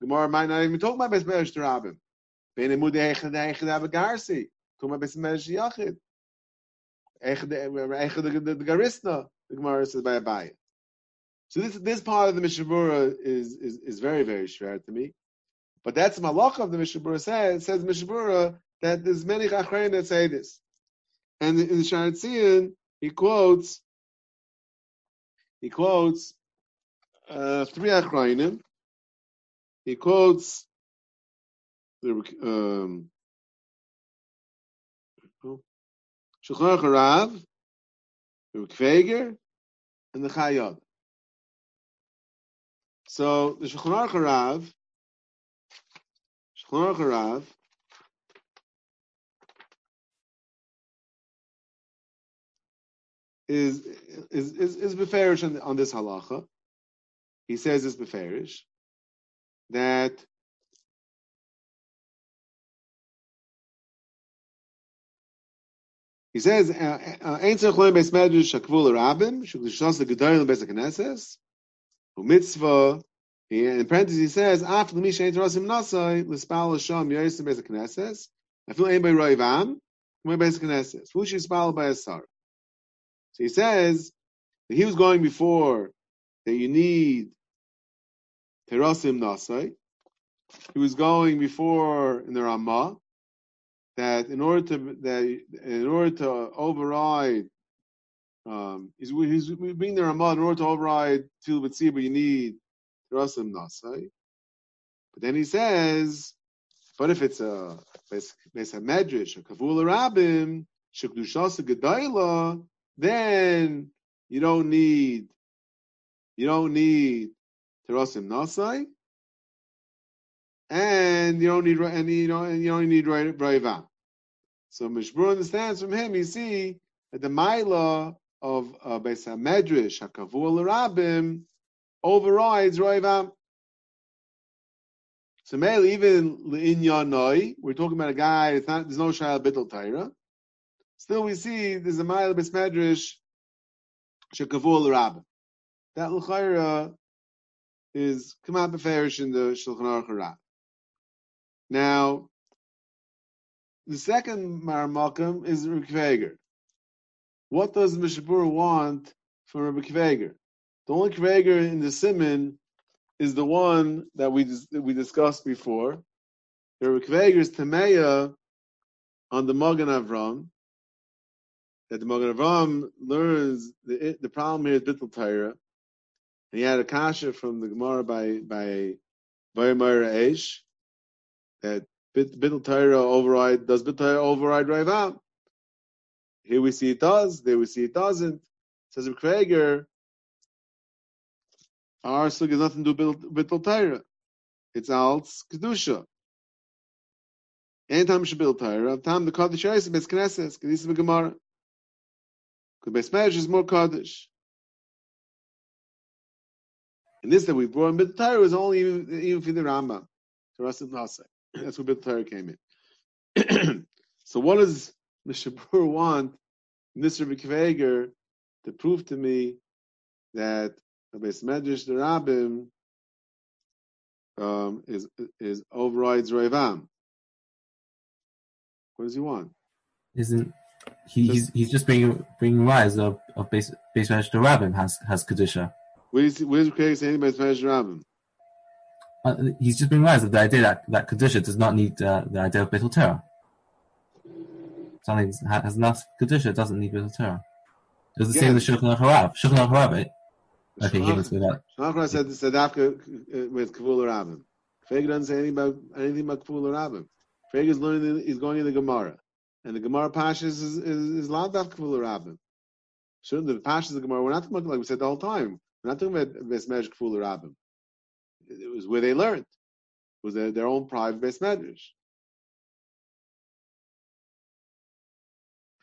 Gemara might not even talk about Beis Medrash Rabim. Ben Emud Echad Echad Avagarsi. Talk about Beis Medrash Yachid. Echad the Garisna. The Gemara says by Abaye. So this this part of the Mishnah Berurah is, is is very very share to me, but that's malach of the Mishnah Berurah says says Mishnah Berurah that there's many chachrein that say this, and in the Shaar HaTziyun he quotes he quotes uh, three achrayim he quotes um, Shulchan Harav, the Kveger, and the Chayad. So the Shulchan Aruch Harav, Shulchan Aruch Harav, is is is, is beferish on, on this halacha. He says it's beferish that he says ein tzarich learn beis medrash shakvul rabim shukdishas gedayin beis knesses umitzvah in parentheses he says after the misha ain't rasim nasai l'spal l'sham yayisim beis knesses I feel anybody roivam my beis knesses should spal by a sar so he says that he was going before that you need Terasim Nasai. He was going before in the Ramah that in order to that in order to override um, he's, he's being the Ramah in order to override Til but you need Terasim Nasai. But then he says, but if it's a Beis Medrash, a Kavula Rabim, Shekdushasa Gedayla, then you don't need you don't need Terasim Nasai, and you don't need and you don't and you don't need Raiva. So Mishbur understands from him. You see that the Maila of uh, Beis Hamedrash Hakavul Rabim overrides Raiva. So Mail even in Yanoi, we're talking about a guy. Not. There's no Shayla Bittel Taira. Still, we see there's a mile bes medrash shekavul rab. That l'chayra is out beferish in the Shulchan Aruch Rab. Now, the second marmakam is Rabbi What does Mishapur want from Rabbi Kveger? The only Kveger in the Simon is the one that we that we discussed before. The Rabbi Kveger is Tameya on the Magen Avram, that the Magen Avraham learns the the problem here is bittul Torah. And he had a kasha from the Gemara by by Vayamara Eish that bittul Torah override does bittul Torah override Raivam? Here we see it does. There we see it doesn't. Says Kreger, our sug has nothing to do with bittul Torah. It's alts kedusha. Anytime shabil Torah, time the kaddish is knesses. This is the Gemara. Because Beis Medrash is more Kaddish. And this that we brought in Bit Torah was only even, even for the Rambam. That's where Bit Torah came in. so what does Mishabur want Mr. Bikveger to prove to me that the Beis Medrash, the Rabbim, um, is is overrides Revam. What does he want? Isn't he, he's he's just bringing bringing rise of of base base the rabbim has has kedusha. Where is where's Craig saying base rabbim? Uh, he's just bringing rise of the idea that that kedusha does not need uh, the idea of betel Torah. Something has enough kedusha doesn't need betel Torah. Does it yeah. say in the Shulchan Harav? Shulchan Harav. Okay, he didn't say that. Shulchan said Sadafka uh, with Kavul Rabbim. Craig doesn't say anything about anything about Kavul Rabbim. Craig is learning. He's going in the Gemara. And the Gemara Pashas is is, is Ladaf Kavul Rabbim. Sure, the Pashas of the Gemara, we're not talking about, like we said the whole time, we're not talking about Besmedrash Kavul Rabbim. It was where they learned. It was their, their own private Besmedrash.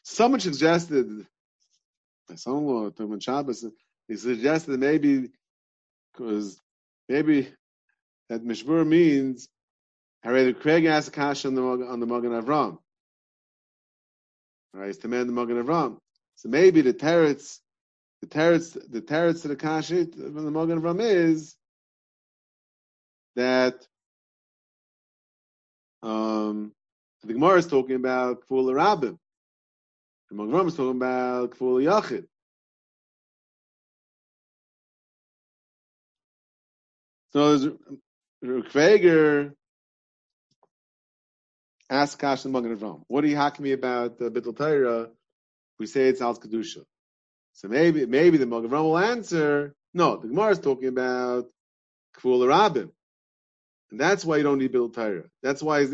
Someone suggested, my son-in-law, Shabbos, he suggested maybe, because maybe that Mishmur means, Harry Craig asked Kash on the, on the Magen Avram. Right, it's the man the Magen Avram. So maybe the teretz, the teretz, the teretz to the kashit from the Magen Avram is that um, the Gemara is talking about kful rabim. The Magen is talking about kful yachid. So there's Kveger Ask Kash and Magen. What are you hacking me about the Bittul Torah? We say it's Al Kedusha. So maybe maybe the Magen will answer. No, the Gemara is talking about Kvul Rabim, and that's why you don't need Bittul Torah. That's why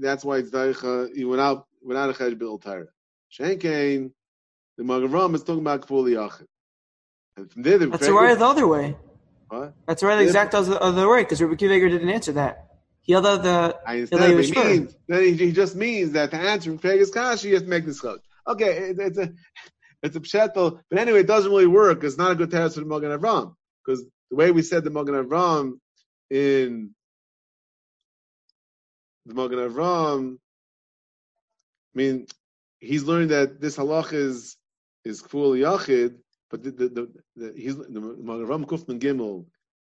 that's why it's Daicha without without a Chesh Bittul Torah. Shenkein, the Magen Avram is talking about Kvul Yachid. And from there, the that's right the other way. What? That's right, the exact other way, because Rabbi Kiva didn't answer that. He out the. I understand. Means, then he, he, just means that to answer Vegas Kashi, you have to make this code. Okay, it, it's a it's a pshetel, but anyway, it doesn't really work. It's not a good test for the Mogan Avram because the way we said the Mogan Avram in the Mogan Avram, I mean, he's learning that this halach is is kful yachid, but the the, the, the he's the Avram Kufman Gimel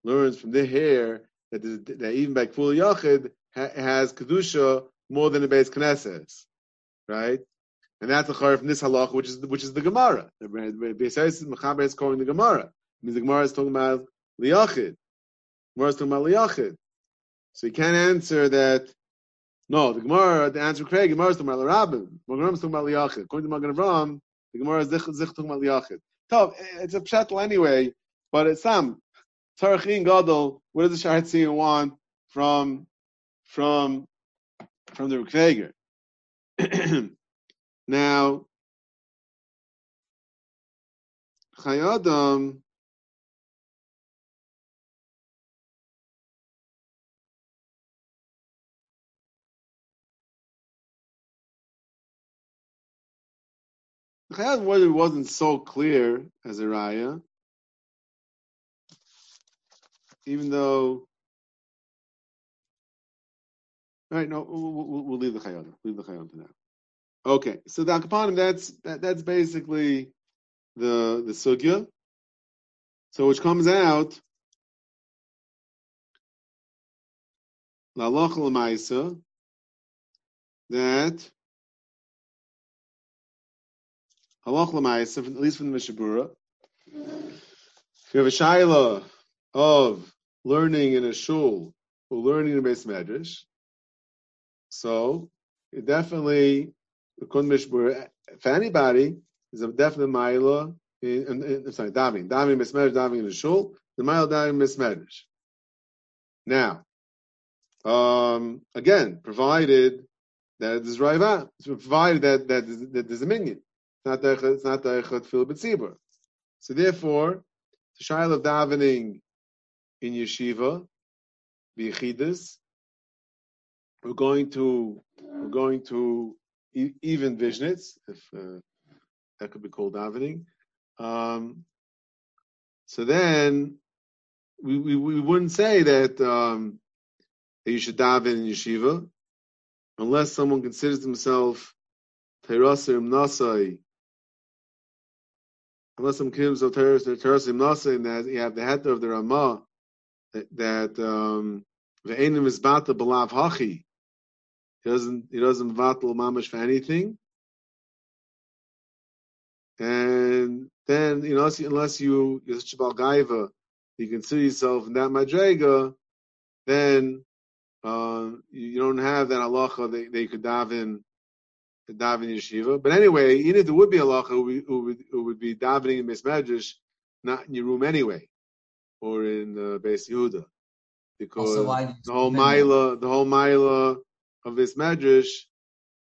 learns from the hair that, that even by kful yachid ha, has kedusha more than the base knesses, right? And that's a chayr from this halach, which is which is the Gemara. The Mechaber is calling the Gemara. Means the Gemara is talking about liyachid. Gemara is talking about liyachid. So you can't answer that. No, the Gemara, the answer Craig, Gemara is talking about Rabbim. Gemara is talking about liyachid. According to Magen Avram, the Gemara is zich, zich talking about liyachid. So it's a pshatel anyway, but it's um, some Tarachin Gadol. What does the Shaar HaTziyun want from from from the Rukveger? Now, Chayadam Chayad it wasn't so clear as a raya, even though. All right, no, we'll, we'll, we'll leave the Chayad. Leave the Chayad for now. Okay, so the Akapanim, that's that, that's basically the the sugya. So which comes out Lamaisa that Halach Lamaisa, at least from the Mishnah Berurah, if you have a shaila of learning in a shul or learning in a base medrash, so it definitely for anybody, is a definite ma'ila. I'm sorry, davening, davening mismerish, davening in the shul. The ma'ila davening mismerish. Now, um, again, provided that it is raiva, provided that that, that there's a minion. Not the it's not the tefillah b'tzibur. So therefore, the shail of davening in yeshiva, the we're going to we're going to even vishnitz, if uh, that could be called davening. Um, so then we, we, we wouldn't say that, um, that you should daven in yeshiva unless someone considers himself terasim nasai. Unless some kids of terasim nasai and that you have the head of the Ramah that, um, the enim is bata belav hachi he doesn't he doesn't vatal mamish for anything. And then you know unless you you're such a you consider yourself in that madrega, then uh, you, don't have that halacha that they could daven to daven yeshiva. But anyway, even if there would be halacha who would, who would, be davening in Medrash, not in your room anyway, or in uh, Beis Yehuda, because the whole Mila, the whole Mila of this medrash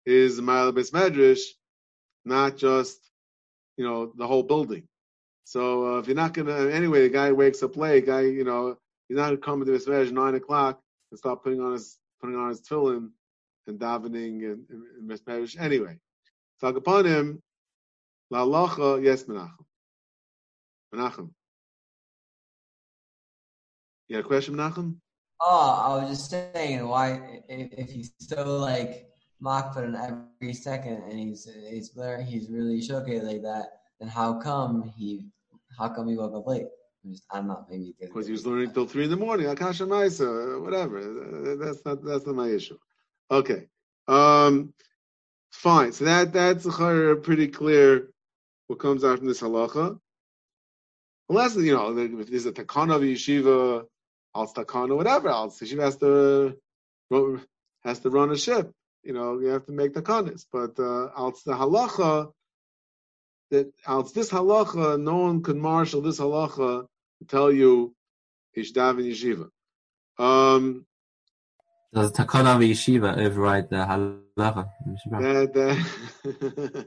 is Bes Medrash, not just you know the whole building. So uh, if you're not gonna anyway, the guy wakes up late. Guy, you know, he's not gonna come to this medrash nine o'clock and start putting on his putting on his tefillin and davening and, and, medrash anyway. So upon him, la lacha yes Menachem. Menachem. You got a question, Menachem? Oh, I was just saying why if, if he's so like mock on every second and he's he's he's really showcasing like that, then how come he how come he woke up late? I'm, just, I'm not maybe because he was learning till three in the morning. Akasha Maisa, whatever. That's not that's not my issue. Okay, um, fine. So that that's pretty clear. What comes out from this halacha? Unless you know if there's a takana of yeshiva al stakan or whatever else. She has to has to run a ship. You know, you have to make the kanis. But uh, al the halacha that al this halacha, no one can marshal this halacha to tell you ishdav in yeshiva. Um, Does takana of yeshiva override the halacha? That, that,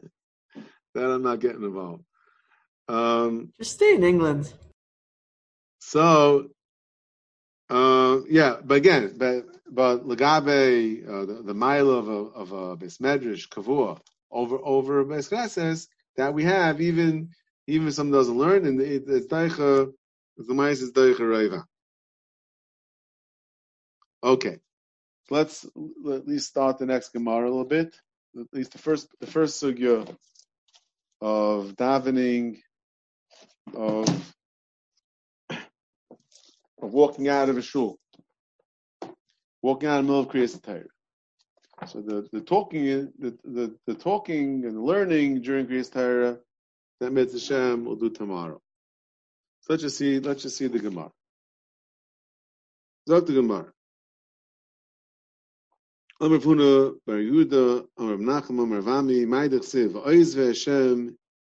that I'm not getting involved. Um, Just stay in England. So Uh, yeah, but again, but but Lagabe, uh, the, the mile of a of a Besmedrish Kavua over over Beskrases that we have even even if someone doesn't learn and it, it's Daicha the mice is Daicha Reva. Okay, let's at least start the next Gemara a little bit. At least the first the first sugya of davening of of walking out of a shul, walking out in the middle of Kriyas Torah. So the, the talking the, the, the talking and learning during Kriyas Torah that Mitzvah will do tomorrow. So let's just see let's just see the Gemara. Zok the Gemara. Huna Bar Yehuda Amar Menachem Amar Vami Maidach Siv Oiz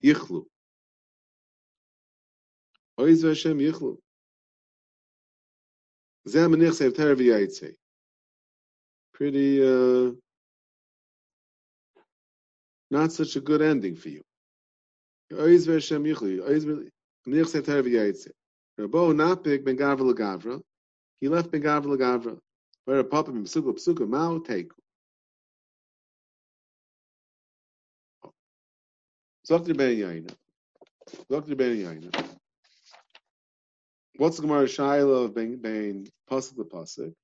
Yichlu. Oiz Yichlu. Zeh Menich Sev Ter V'Yaitze Pretty uh, not such a good ending for you. Oiz ve'Hashem Yichlu. Oiz Menich Sev Ter V'Yaitze Rabo Napik Ben Gavra L'Gavra. He left Ben Gavra L'Gavra where a papa psuka mao. Ben. Ben. What's the Gemara Shaila of Ben Ben Pasuk the Pasuk?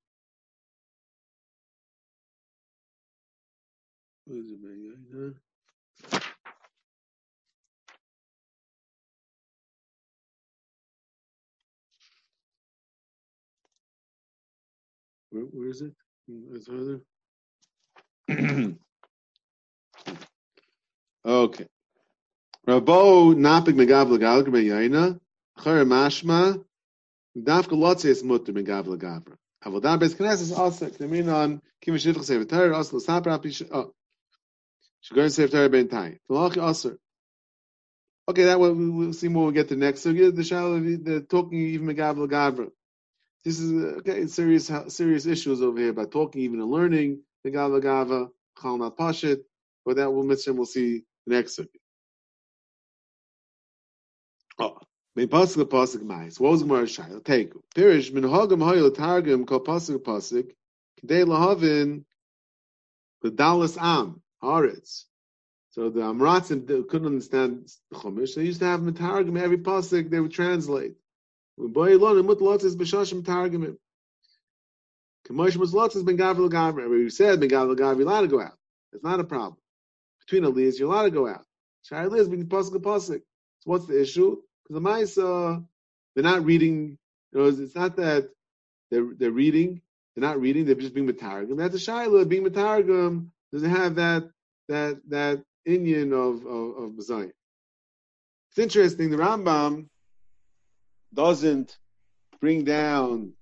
What is it, Ben? Where, where is it? Mm, it's further. okay. Rabo napik megav. Chare mashma. Dafka mutter megav legavra. Also also ben also. Okay, that way we'll see more. We'll get to next. So yeah, the shallow, the talking even megav legavra. This is okay. Serious, serious issues over here by talking, even and learning. The gava gava chal not pashit, but that will miss mitzvah we'll see the next circuit. Oh, pasuk pasuk mais. What was Gemara shayla? Take pirish min hagam hayel targum kol pasuk pasuk k'dei lahavin the dalas am haaretz. So the Amratzim couldn't understand the Chumash. They used to have Matargum every pasuk they would translate. Kamosh mutlotz is ben gavil gavri. We said ben gavil gavri allowed to go out. It's not a problem. Between aliyahs, you're allowed to go out. Shai aliyahs being pasuk pasuk. So what's the issue? Because the ma'isa, uh, they're not reading. You know, it's not that they're they're reading. They're not reading. They're just being matargum. That's a shaila. Being matargum doesn't have that that that Indian of of, of. It's interesting. The Rambam doesn't bring down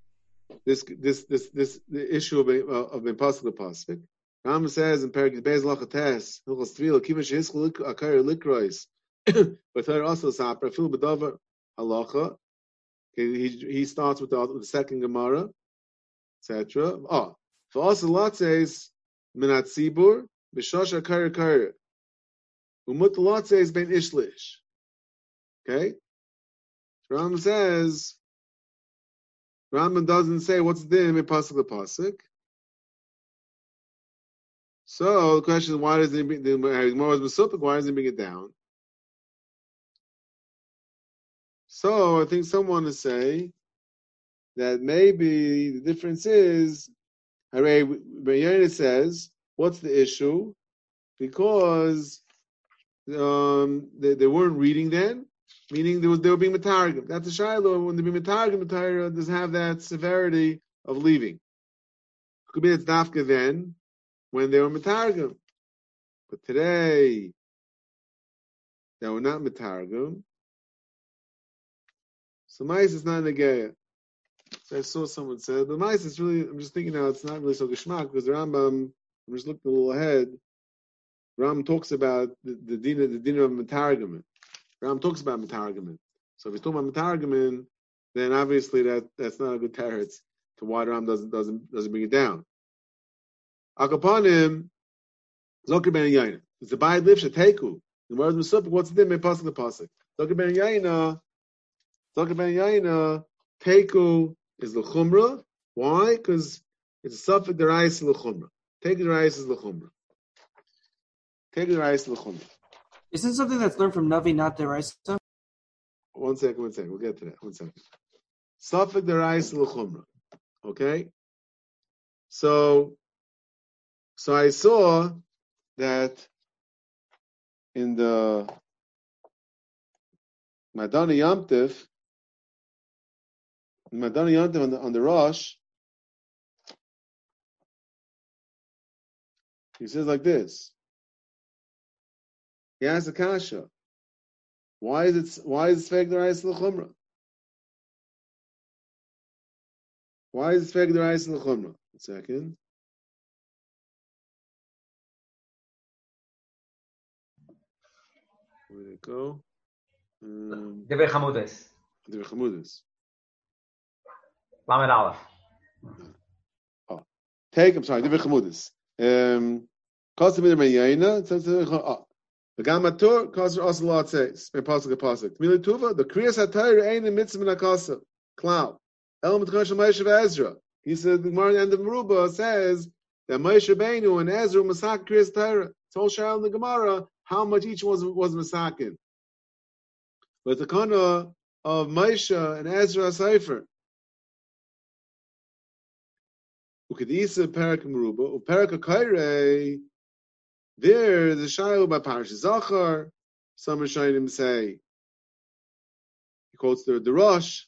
this this this this the issue of uh, of impossible pasuk. Ram says in Perek Beis Lachates Hilchos Tvil Kivash Hiskul Akar Likrois but her also Sapra Fil Bedover Halacha. He he starts with the, with the second Gemara, etc. Oh, ah, for us a lot says Minat Sibur B'Shosh Akar Akar Umut lot says Ben Ishlish. Okay, Ram says, Rambam doesn't say what's the din in pasuk the pasuk. So the question is, why does he bring the Gemara Why does he bring it down? So I think someone to say that maybe the difference is, Hare says, what's the issue? Because um, they, they weren't reading then, meaning they, was, they were being matargim. That's a shiloh. When they be matargim, the Torah doesn't have that severity of leaving. Could be it's dafka then, when they were matargim. But today, they were not matargim. So mice is not negaya. So I saw someone said, but mice is really, I'm just thinking now, it's not really so geshmak, because the Rambam, I'm just looking a little ahead, Ram talks about the, the din the din of matargim. Ram talks about Matargamin. So if he's talking about Matargamin, then obviously that, that's not a good teretz to why Ram doesn't doesn't doesn't bring it down. Akapanim, Zokir ben Yaina. It's a bayit liv sheteku. The word Mesupik, what's the name? Pasuk the pasuk. Zokir ben Yaina, Zokir ben Yaina, teku is l'chumra. Why? Because it's a suffix l'chumra. Take the derais as l'chumra. Take the derais l'chumra. Is this something that's learned from Navi, not Deraisa? One second, one second. We'll get to that. One second. Suffix derais l'chumra. Okay. So, so I saw that in the Maadanei Yom Tov, Madani Yamtiv on the, on the Rosh, he says like this. He asks Akasha, why is it why is it Sfeg Derais L'chumra? Why is it Sfeg Derais L'chumra? One second. Where did it go? Um, Divrei Chamudes. the Chamudis. Lamed Aleph. Take, I'm sorry, Divrei Chamudis. Um, Kosta Midir Ben Gamatur, Kosta also Lot says, in Pasuk Pasuk. Mili Tuva, the Kriyas HaTayr Ein in Mitzvah Min HaKosa. Cloud. El Mitchosh Moshe Ezra. He said, the Gemara and the Meruba says that Moshe Beinu and Ezra Masak Kriyas HaTayr. Told Shaul in the Gemara how much each was was Masakin. But the kana of Moshe and Ezra Sefer. Ukadisa Perak Meruba, Uperak Akaire, there the Shail by Parish Zachar, some Rishonim say, he quotes the, the Rosh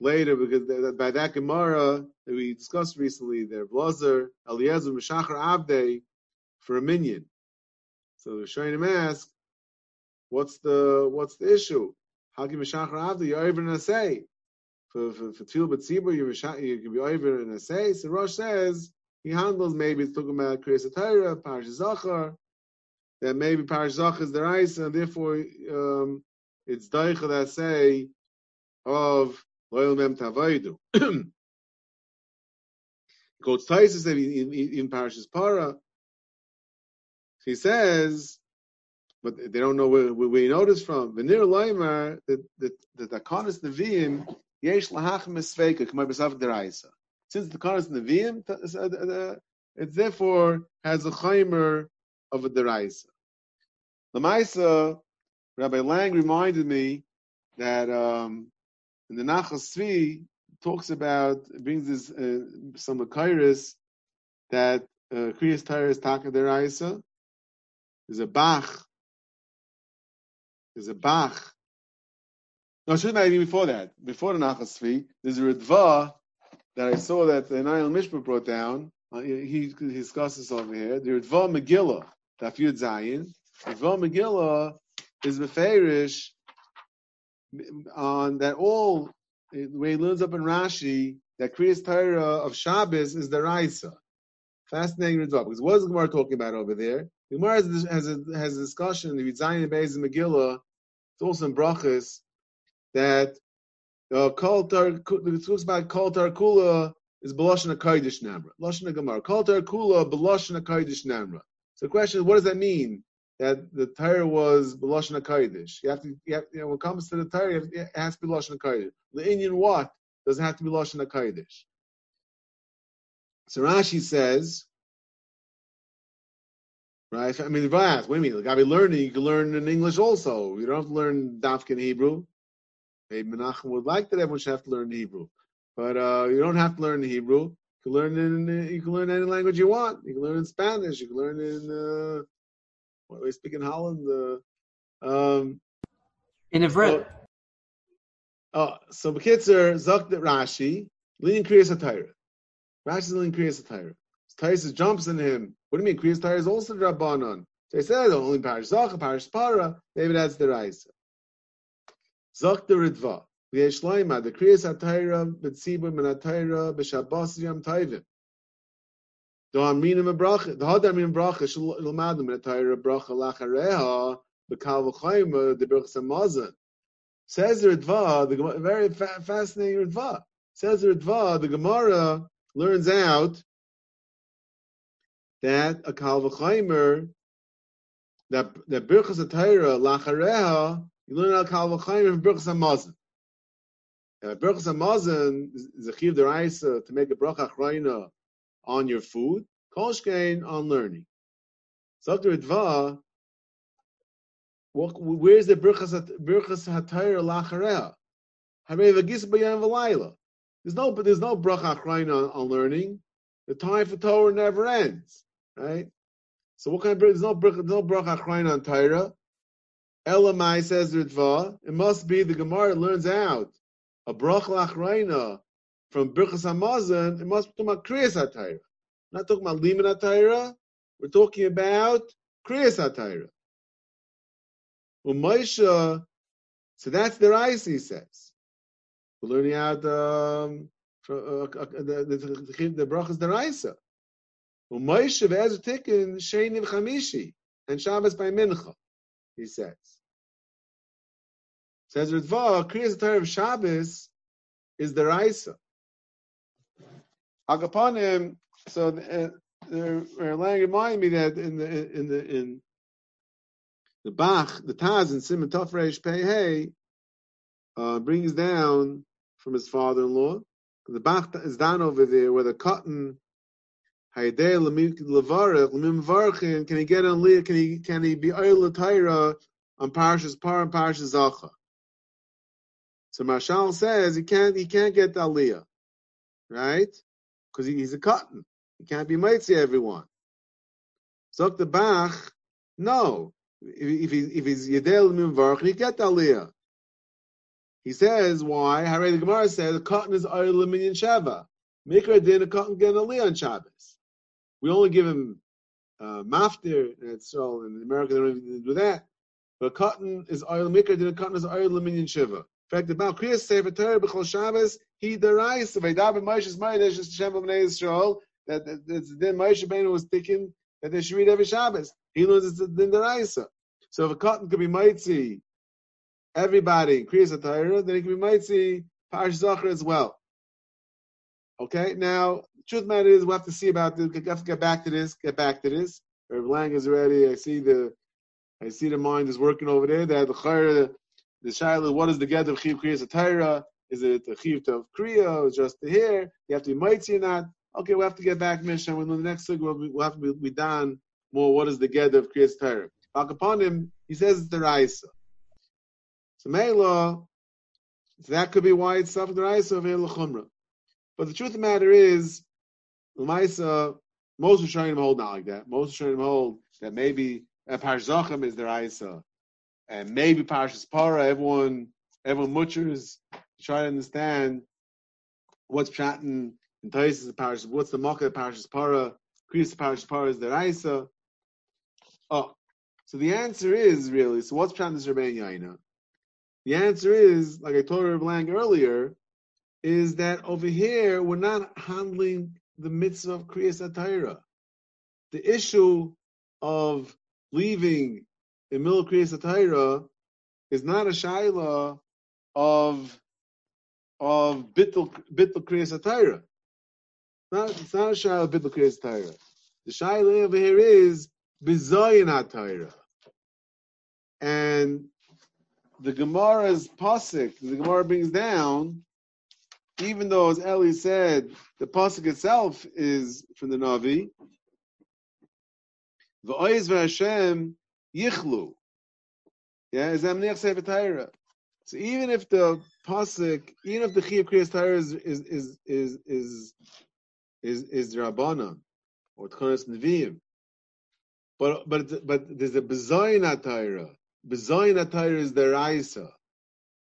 later because by that Gemara that we discussed recently, there Blazer, Eliezer, Meshachar Abde for a minion. So the Rishonim ask, what's the what's the issue? How can Meshachar Abde you're even a say? For for for Tfil B'tzibur, you can be over in a say. So Rosh says he handles maybe it's talking about Kriyas Torah, Parish Zachar, that maybe Parish Zachar is the rice, and therefore um, it's Daicha that say of Loyal Mem Tavaidu. Quotes Taisus in, in, in Parashas Para. He says, but they don't know where, where know this from. Venir Loimar, the Takanas Nevi'im, Yesh Lahachim Esveika, K'may B'Savik Deraisa. Since the Takanas Nevi'im, t- uh, uh, it therefore has a chaimer of a Deraisa. Lamaisa, Rabbi Lang reminded me that um, in the Nachas Tzvi talks about brings this uh, some Akairis that uh, Kriyas is Taka Deraisa. There's a Bach. There's a Bach. No, should not I even before that. Before the Nachas Tzvi, there's a Ritva that I saw that the Nail Mishpah brought down. Uh, he, he discusses over here. The Ritva Megillah, Daf Yud Zayin. Ritva Megillah is Meferish on that all the way he learns up in Rashi that Kriyas Torah of Shabbos is the Raisa. Fascinating Ritva. Because what is the Gemara talking about over there? The Gemara has, has, a, has a discussion the Zayin Beis Megillah. It's also in Brachas that Uh, about Kol Tar Kula is Belashon HaKadosh Namra. Lashon HaGemara. Kol Tar Kula Belashon HaKadosh Namra. So the question is, what does that mean? That the Torah was Belashon HaKadosh. You have to, you, have, you know, when it comes to the Torah, it has to be Lashon HaKadosh. The Indian what doesn't have to be Lashon HaKadosh? So Rashi says, right? I mean, if I ask? Like, I be learning, you can learn in English also. You don't have to learn Dafkin Hebrew. Maybe Menachem would like that everyone should have to learn Hebrew, but uh, you don't have to learn Hebrew. You can learn in you can learn any language you want. You can learn in Spanish. You can learn in uh, what do we speak in Holland? Uh, um, In Ivrit. oh, so Bekitzer Zok that Rashi leaning Kriyas Atayra. Rashi is leaning Kriyas Atayra. Taisa jumps in him. What do you mean? Kriyas Atayra is also Rabbanon. He says only Parish Zach, Parish Para. Maybe that's the Raisa. Zok the Ritva. V'yesh Laima, the Kriyas HaTayra, B'tzibur Min HaTayra, B'Shabbos Yom Tayvim. Do Aminim Bracha, the Had Aminim Bracha, Shal Ilmadim Min HaTayra Bracha Lachareha, B'Kal the Samazan. Says the Ritva, the very fa- fascinating Ritva. Says the Ritva, the Gemara learns out that a Kal that that Birchas HaTayra Lachareha, you learn al Kal V'chaymer from Birchas Hamazon. Uh, Berachas Hamazon is a chiv deraisa to make a bracha achrayna on your food. Kolshkein on learning. So after Ritva, where's the Birchas Birchas Hatayr Lacharea? Harei v'gis b'yam v'layla. There's no, there's no bracha achrayna on, on learning. The time for Torah never ends, right? So what kind of there's no bracha, there's no bracha achrayna on Torah. Elamai says Ritva. It must be the Gemara learns out a bracha achrayna from Birchas Hamazon. It must be talking about Kriyas HaTorah. Not talking about Liman HaTorah. We're talking about Kriyas. Well, Moshe, so that's the Rice, he says. We're learning out um, from, uh, uh, the, the, the, the brachas the Raisa. Well, Moshe ve'ezu tikkun sheni v'chamishi and Shabbos by Mincha, he says. Says Ritva, Kriyas Torah of Shabbos is the Raisa. Agaponim, so uh, they're, reminding me that in the in the in the Bach, the Taz in Simon Tov Reish Pei uh, brings down from his father-in-law. The Bach is down over there where the cotton Can he get on Leah? Can he can he be Oil Taira on Parshas Par and Parshas Zacha? So Marshal says he can't he can't get the Aliyah, right? Because he, he's a cotton. He can't be Mitzi everyone. So the Bach, no. If, if, he, if he's Yedel Mimvarch, he get the Aliyah. He says, why? Harei the Gemara says, the cotton is oil Minyan Sheva. Mikra din a cotton get an Aliyah on Shabbos. We only give him uh, maftir, and so in America they don't even do that. But cotton is oil maker, a cotton is oil Minyan shiva. In fact, about Kriyas Sefer Torah b'chol Shabbos, he derives the Vaydav and Moshe's mind is Shem of Yisrael that that- that's then Moshe Benu was thinking that they should read every Shabbos. He learns it's the deraisa. So if a cotton could be mitzi, everybody Kriyas Torah, then he could be mitzi Parash Zachar as well. Okay, now truth matter is we'll have to see about this. We have to get back to this. Get back to this. Rav Lang is ready. I see the I see the mind is working over there. That the chayr, the shaila, what is the get of chiv kriyas Torah? Is it the chiv of kriya? Just the hair? You have to be mitzi or not? Okay, we'll have to get back, Mishnah. When the next thing we'll, we'll have to be, done more. What is the get of kriyas Torah? Back upon him, he says it's the raisa. So Mela, so that could be why it's subject raisa of. But the truth of the matter is, Lamaisa, most Rishonim hold not like that. Most Rishonim hold that maybe uh, Parsh Zachem is their Raisa, and maybe Parshas Para. Everyone, everyone mutchers try to understand what's chatting in Taisus Parshas. What's the of Parshas Para? Kriyas Parshas Para is the Raisa. Oh, so the answer is really. So what's chatting this Rebbein Yaina? The answer is, like I told Reb Lang earlier, is that over here we're not handling the mitzvah of Kriyas Atayra. The issue of leaving in middle Kriyas Atayra is not a shaila of of bittul bittul Kriyas Atayra. Not it's not a shaila of bittul Kriyas Atayra. The shaila over here is bizayin Atayra. And the Gemara's pasuk, the Gemara brings down even though, as Eli said, the pasuk itself is from the Navi, V'oiz v'Hashem yichlu. Yeah, is Amnech Sefer Torah. So even if the pasuk, even if the Chiyuv Kriyas Torah is is is is is is, is Rabbanon or Tchonos Nevi'im, but but but there's a Bezoyin Torah. Bezoyin Torah is the Raisa.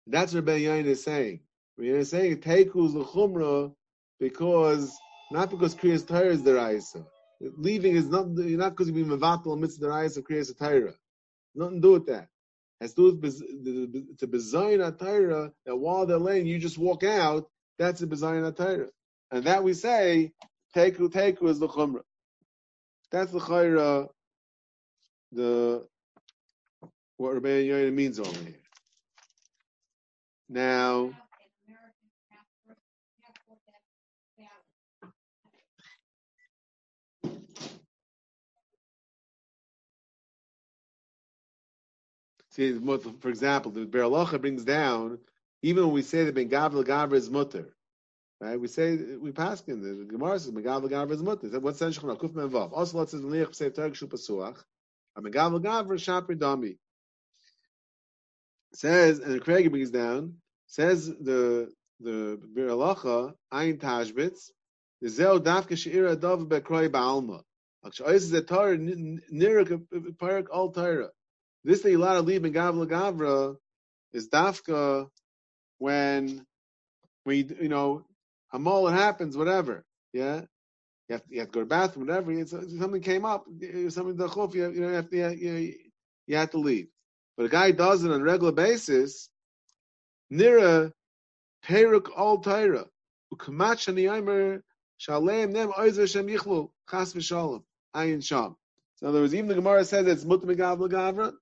That's what Ben Yain is saying. We're saying Teiku's l'chumra because not because Kriyas Torah is the Raisa. Leaving is not not because you be mevatel amidst the Raisa of Kriyas Torah. Nothing to do with that. Has to do with a bezayin Torah that while they're laying, you just walk out. That's a bezayin Torah, and that we say Teiku Teiku is the chumra. That's the chayra. The what Rabbi Yoina means over here. Now. See, for example, the Biur Halacha brings down even when we say that ben gavra is mutter, right? We say we pass in the Gemara says ben gavra is mutter. What's sense kuf men vav? Also, let's say liach say targ shu pasuach. A ben gavla gavra shapri dami. Says and Craig brings down says the the Biur Halacha Ein Tashbitz the Zeo Dafka Sheira Dov Bekroi Baalma. Actually, this is a Torah Nirik uh, Parak Al Torah. This to leave in Gavla Gavra is Dafka when when you, know a mole it happens whatever. Yeah? You have, you have to go to the bathroom whatever. It's, something came up something the chuf you, you know you have to you, you have to leave. But a guy does it on a regular basis nira peruk all tyra ukamach ani aimer shalem nem oizer shem yichlu chas v'shalom ayin sham. So in other words even the Gemara says it's mutter megavla gavra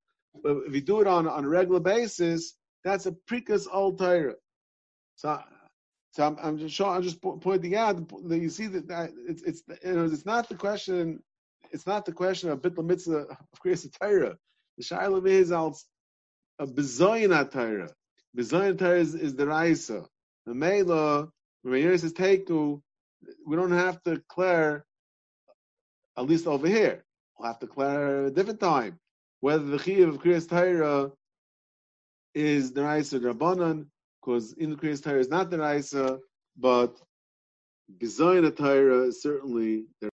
but if you do it on on a regular basis that's a prekus all tyra so, so I'm, I'm just showing, I'm just pointing out that you see that, that it's it's you know, it's not the question. It's not the question of bittul mitzvah of kriyas Torah. The shaila is als a bezoyin Torah. Bezoyin Torah is, the raisa. The mela when Meir says to, we don't have to declare. At least over here, we'll have to declare a different time whether the chiyuv of kriyas Torah is the raisa rabbanon because in the Kriyas Torah is not the Raisa, but Bezoyin Torah is certainly the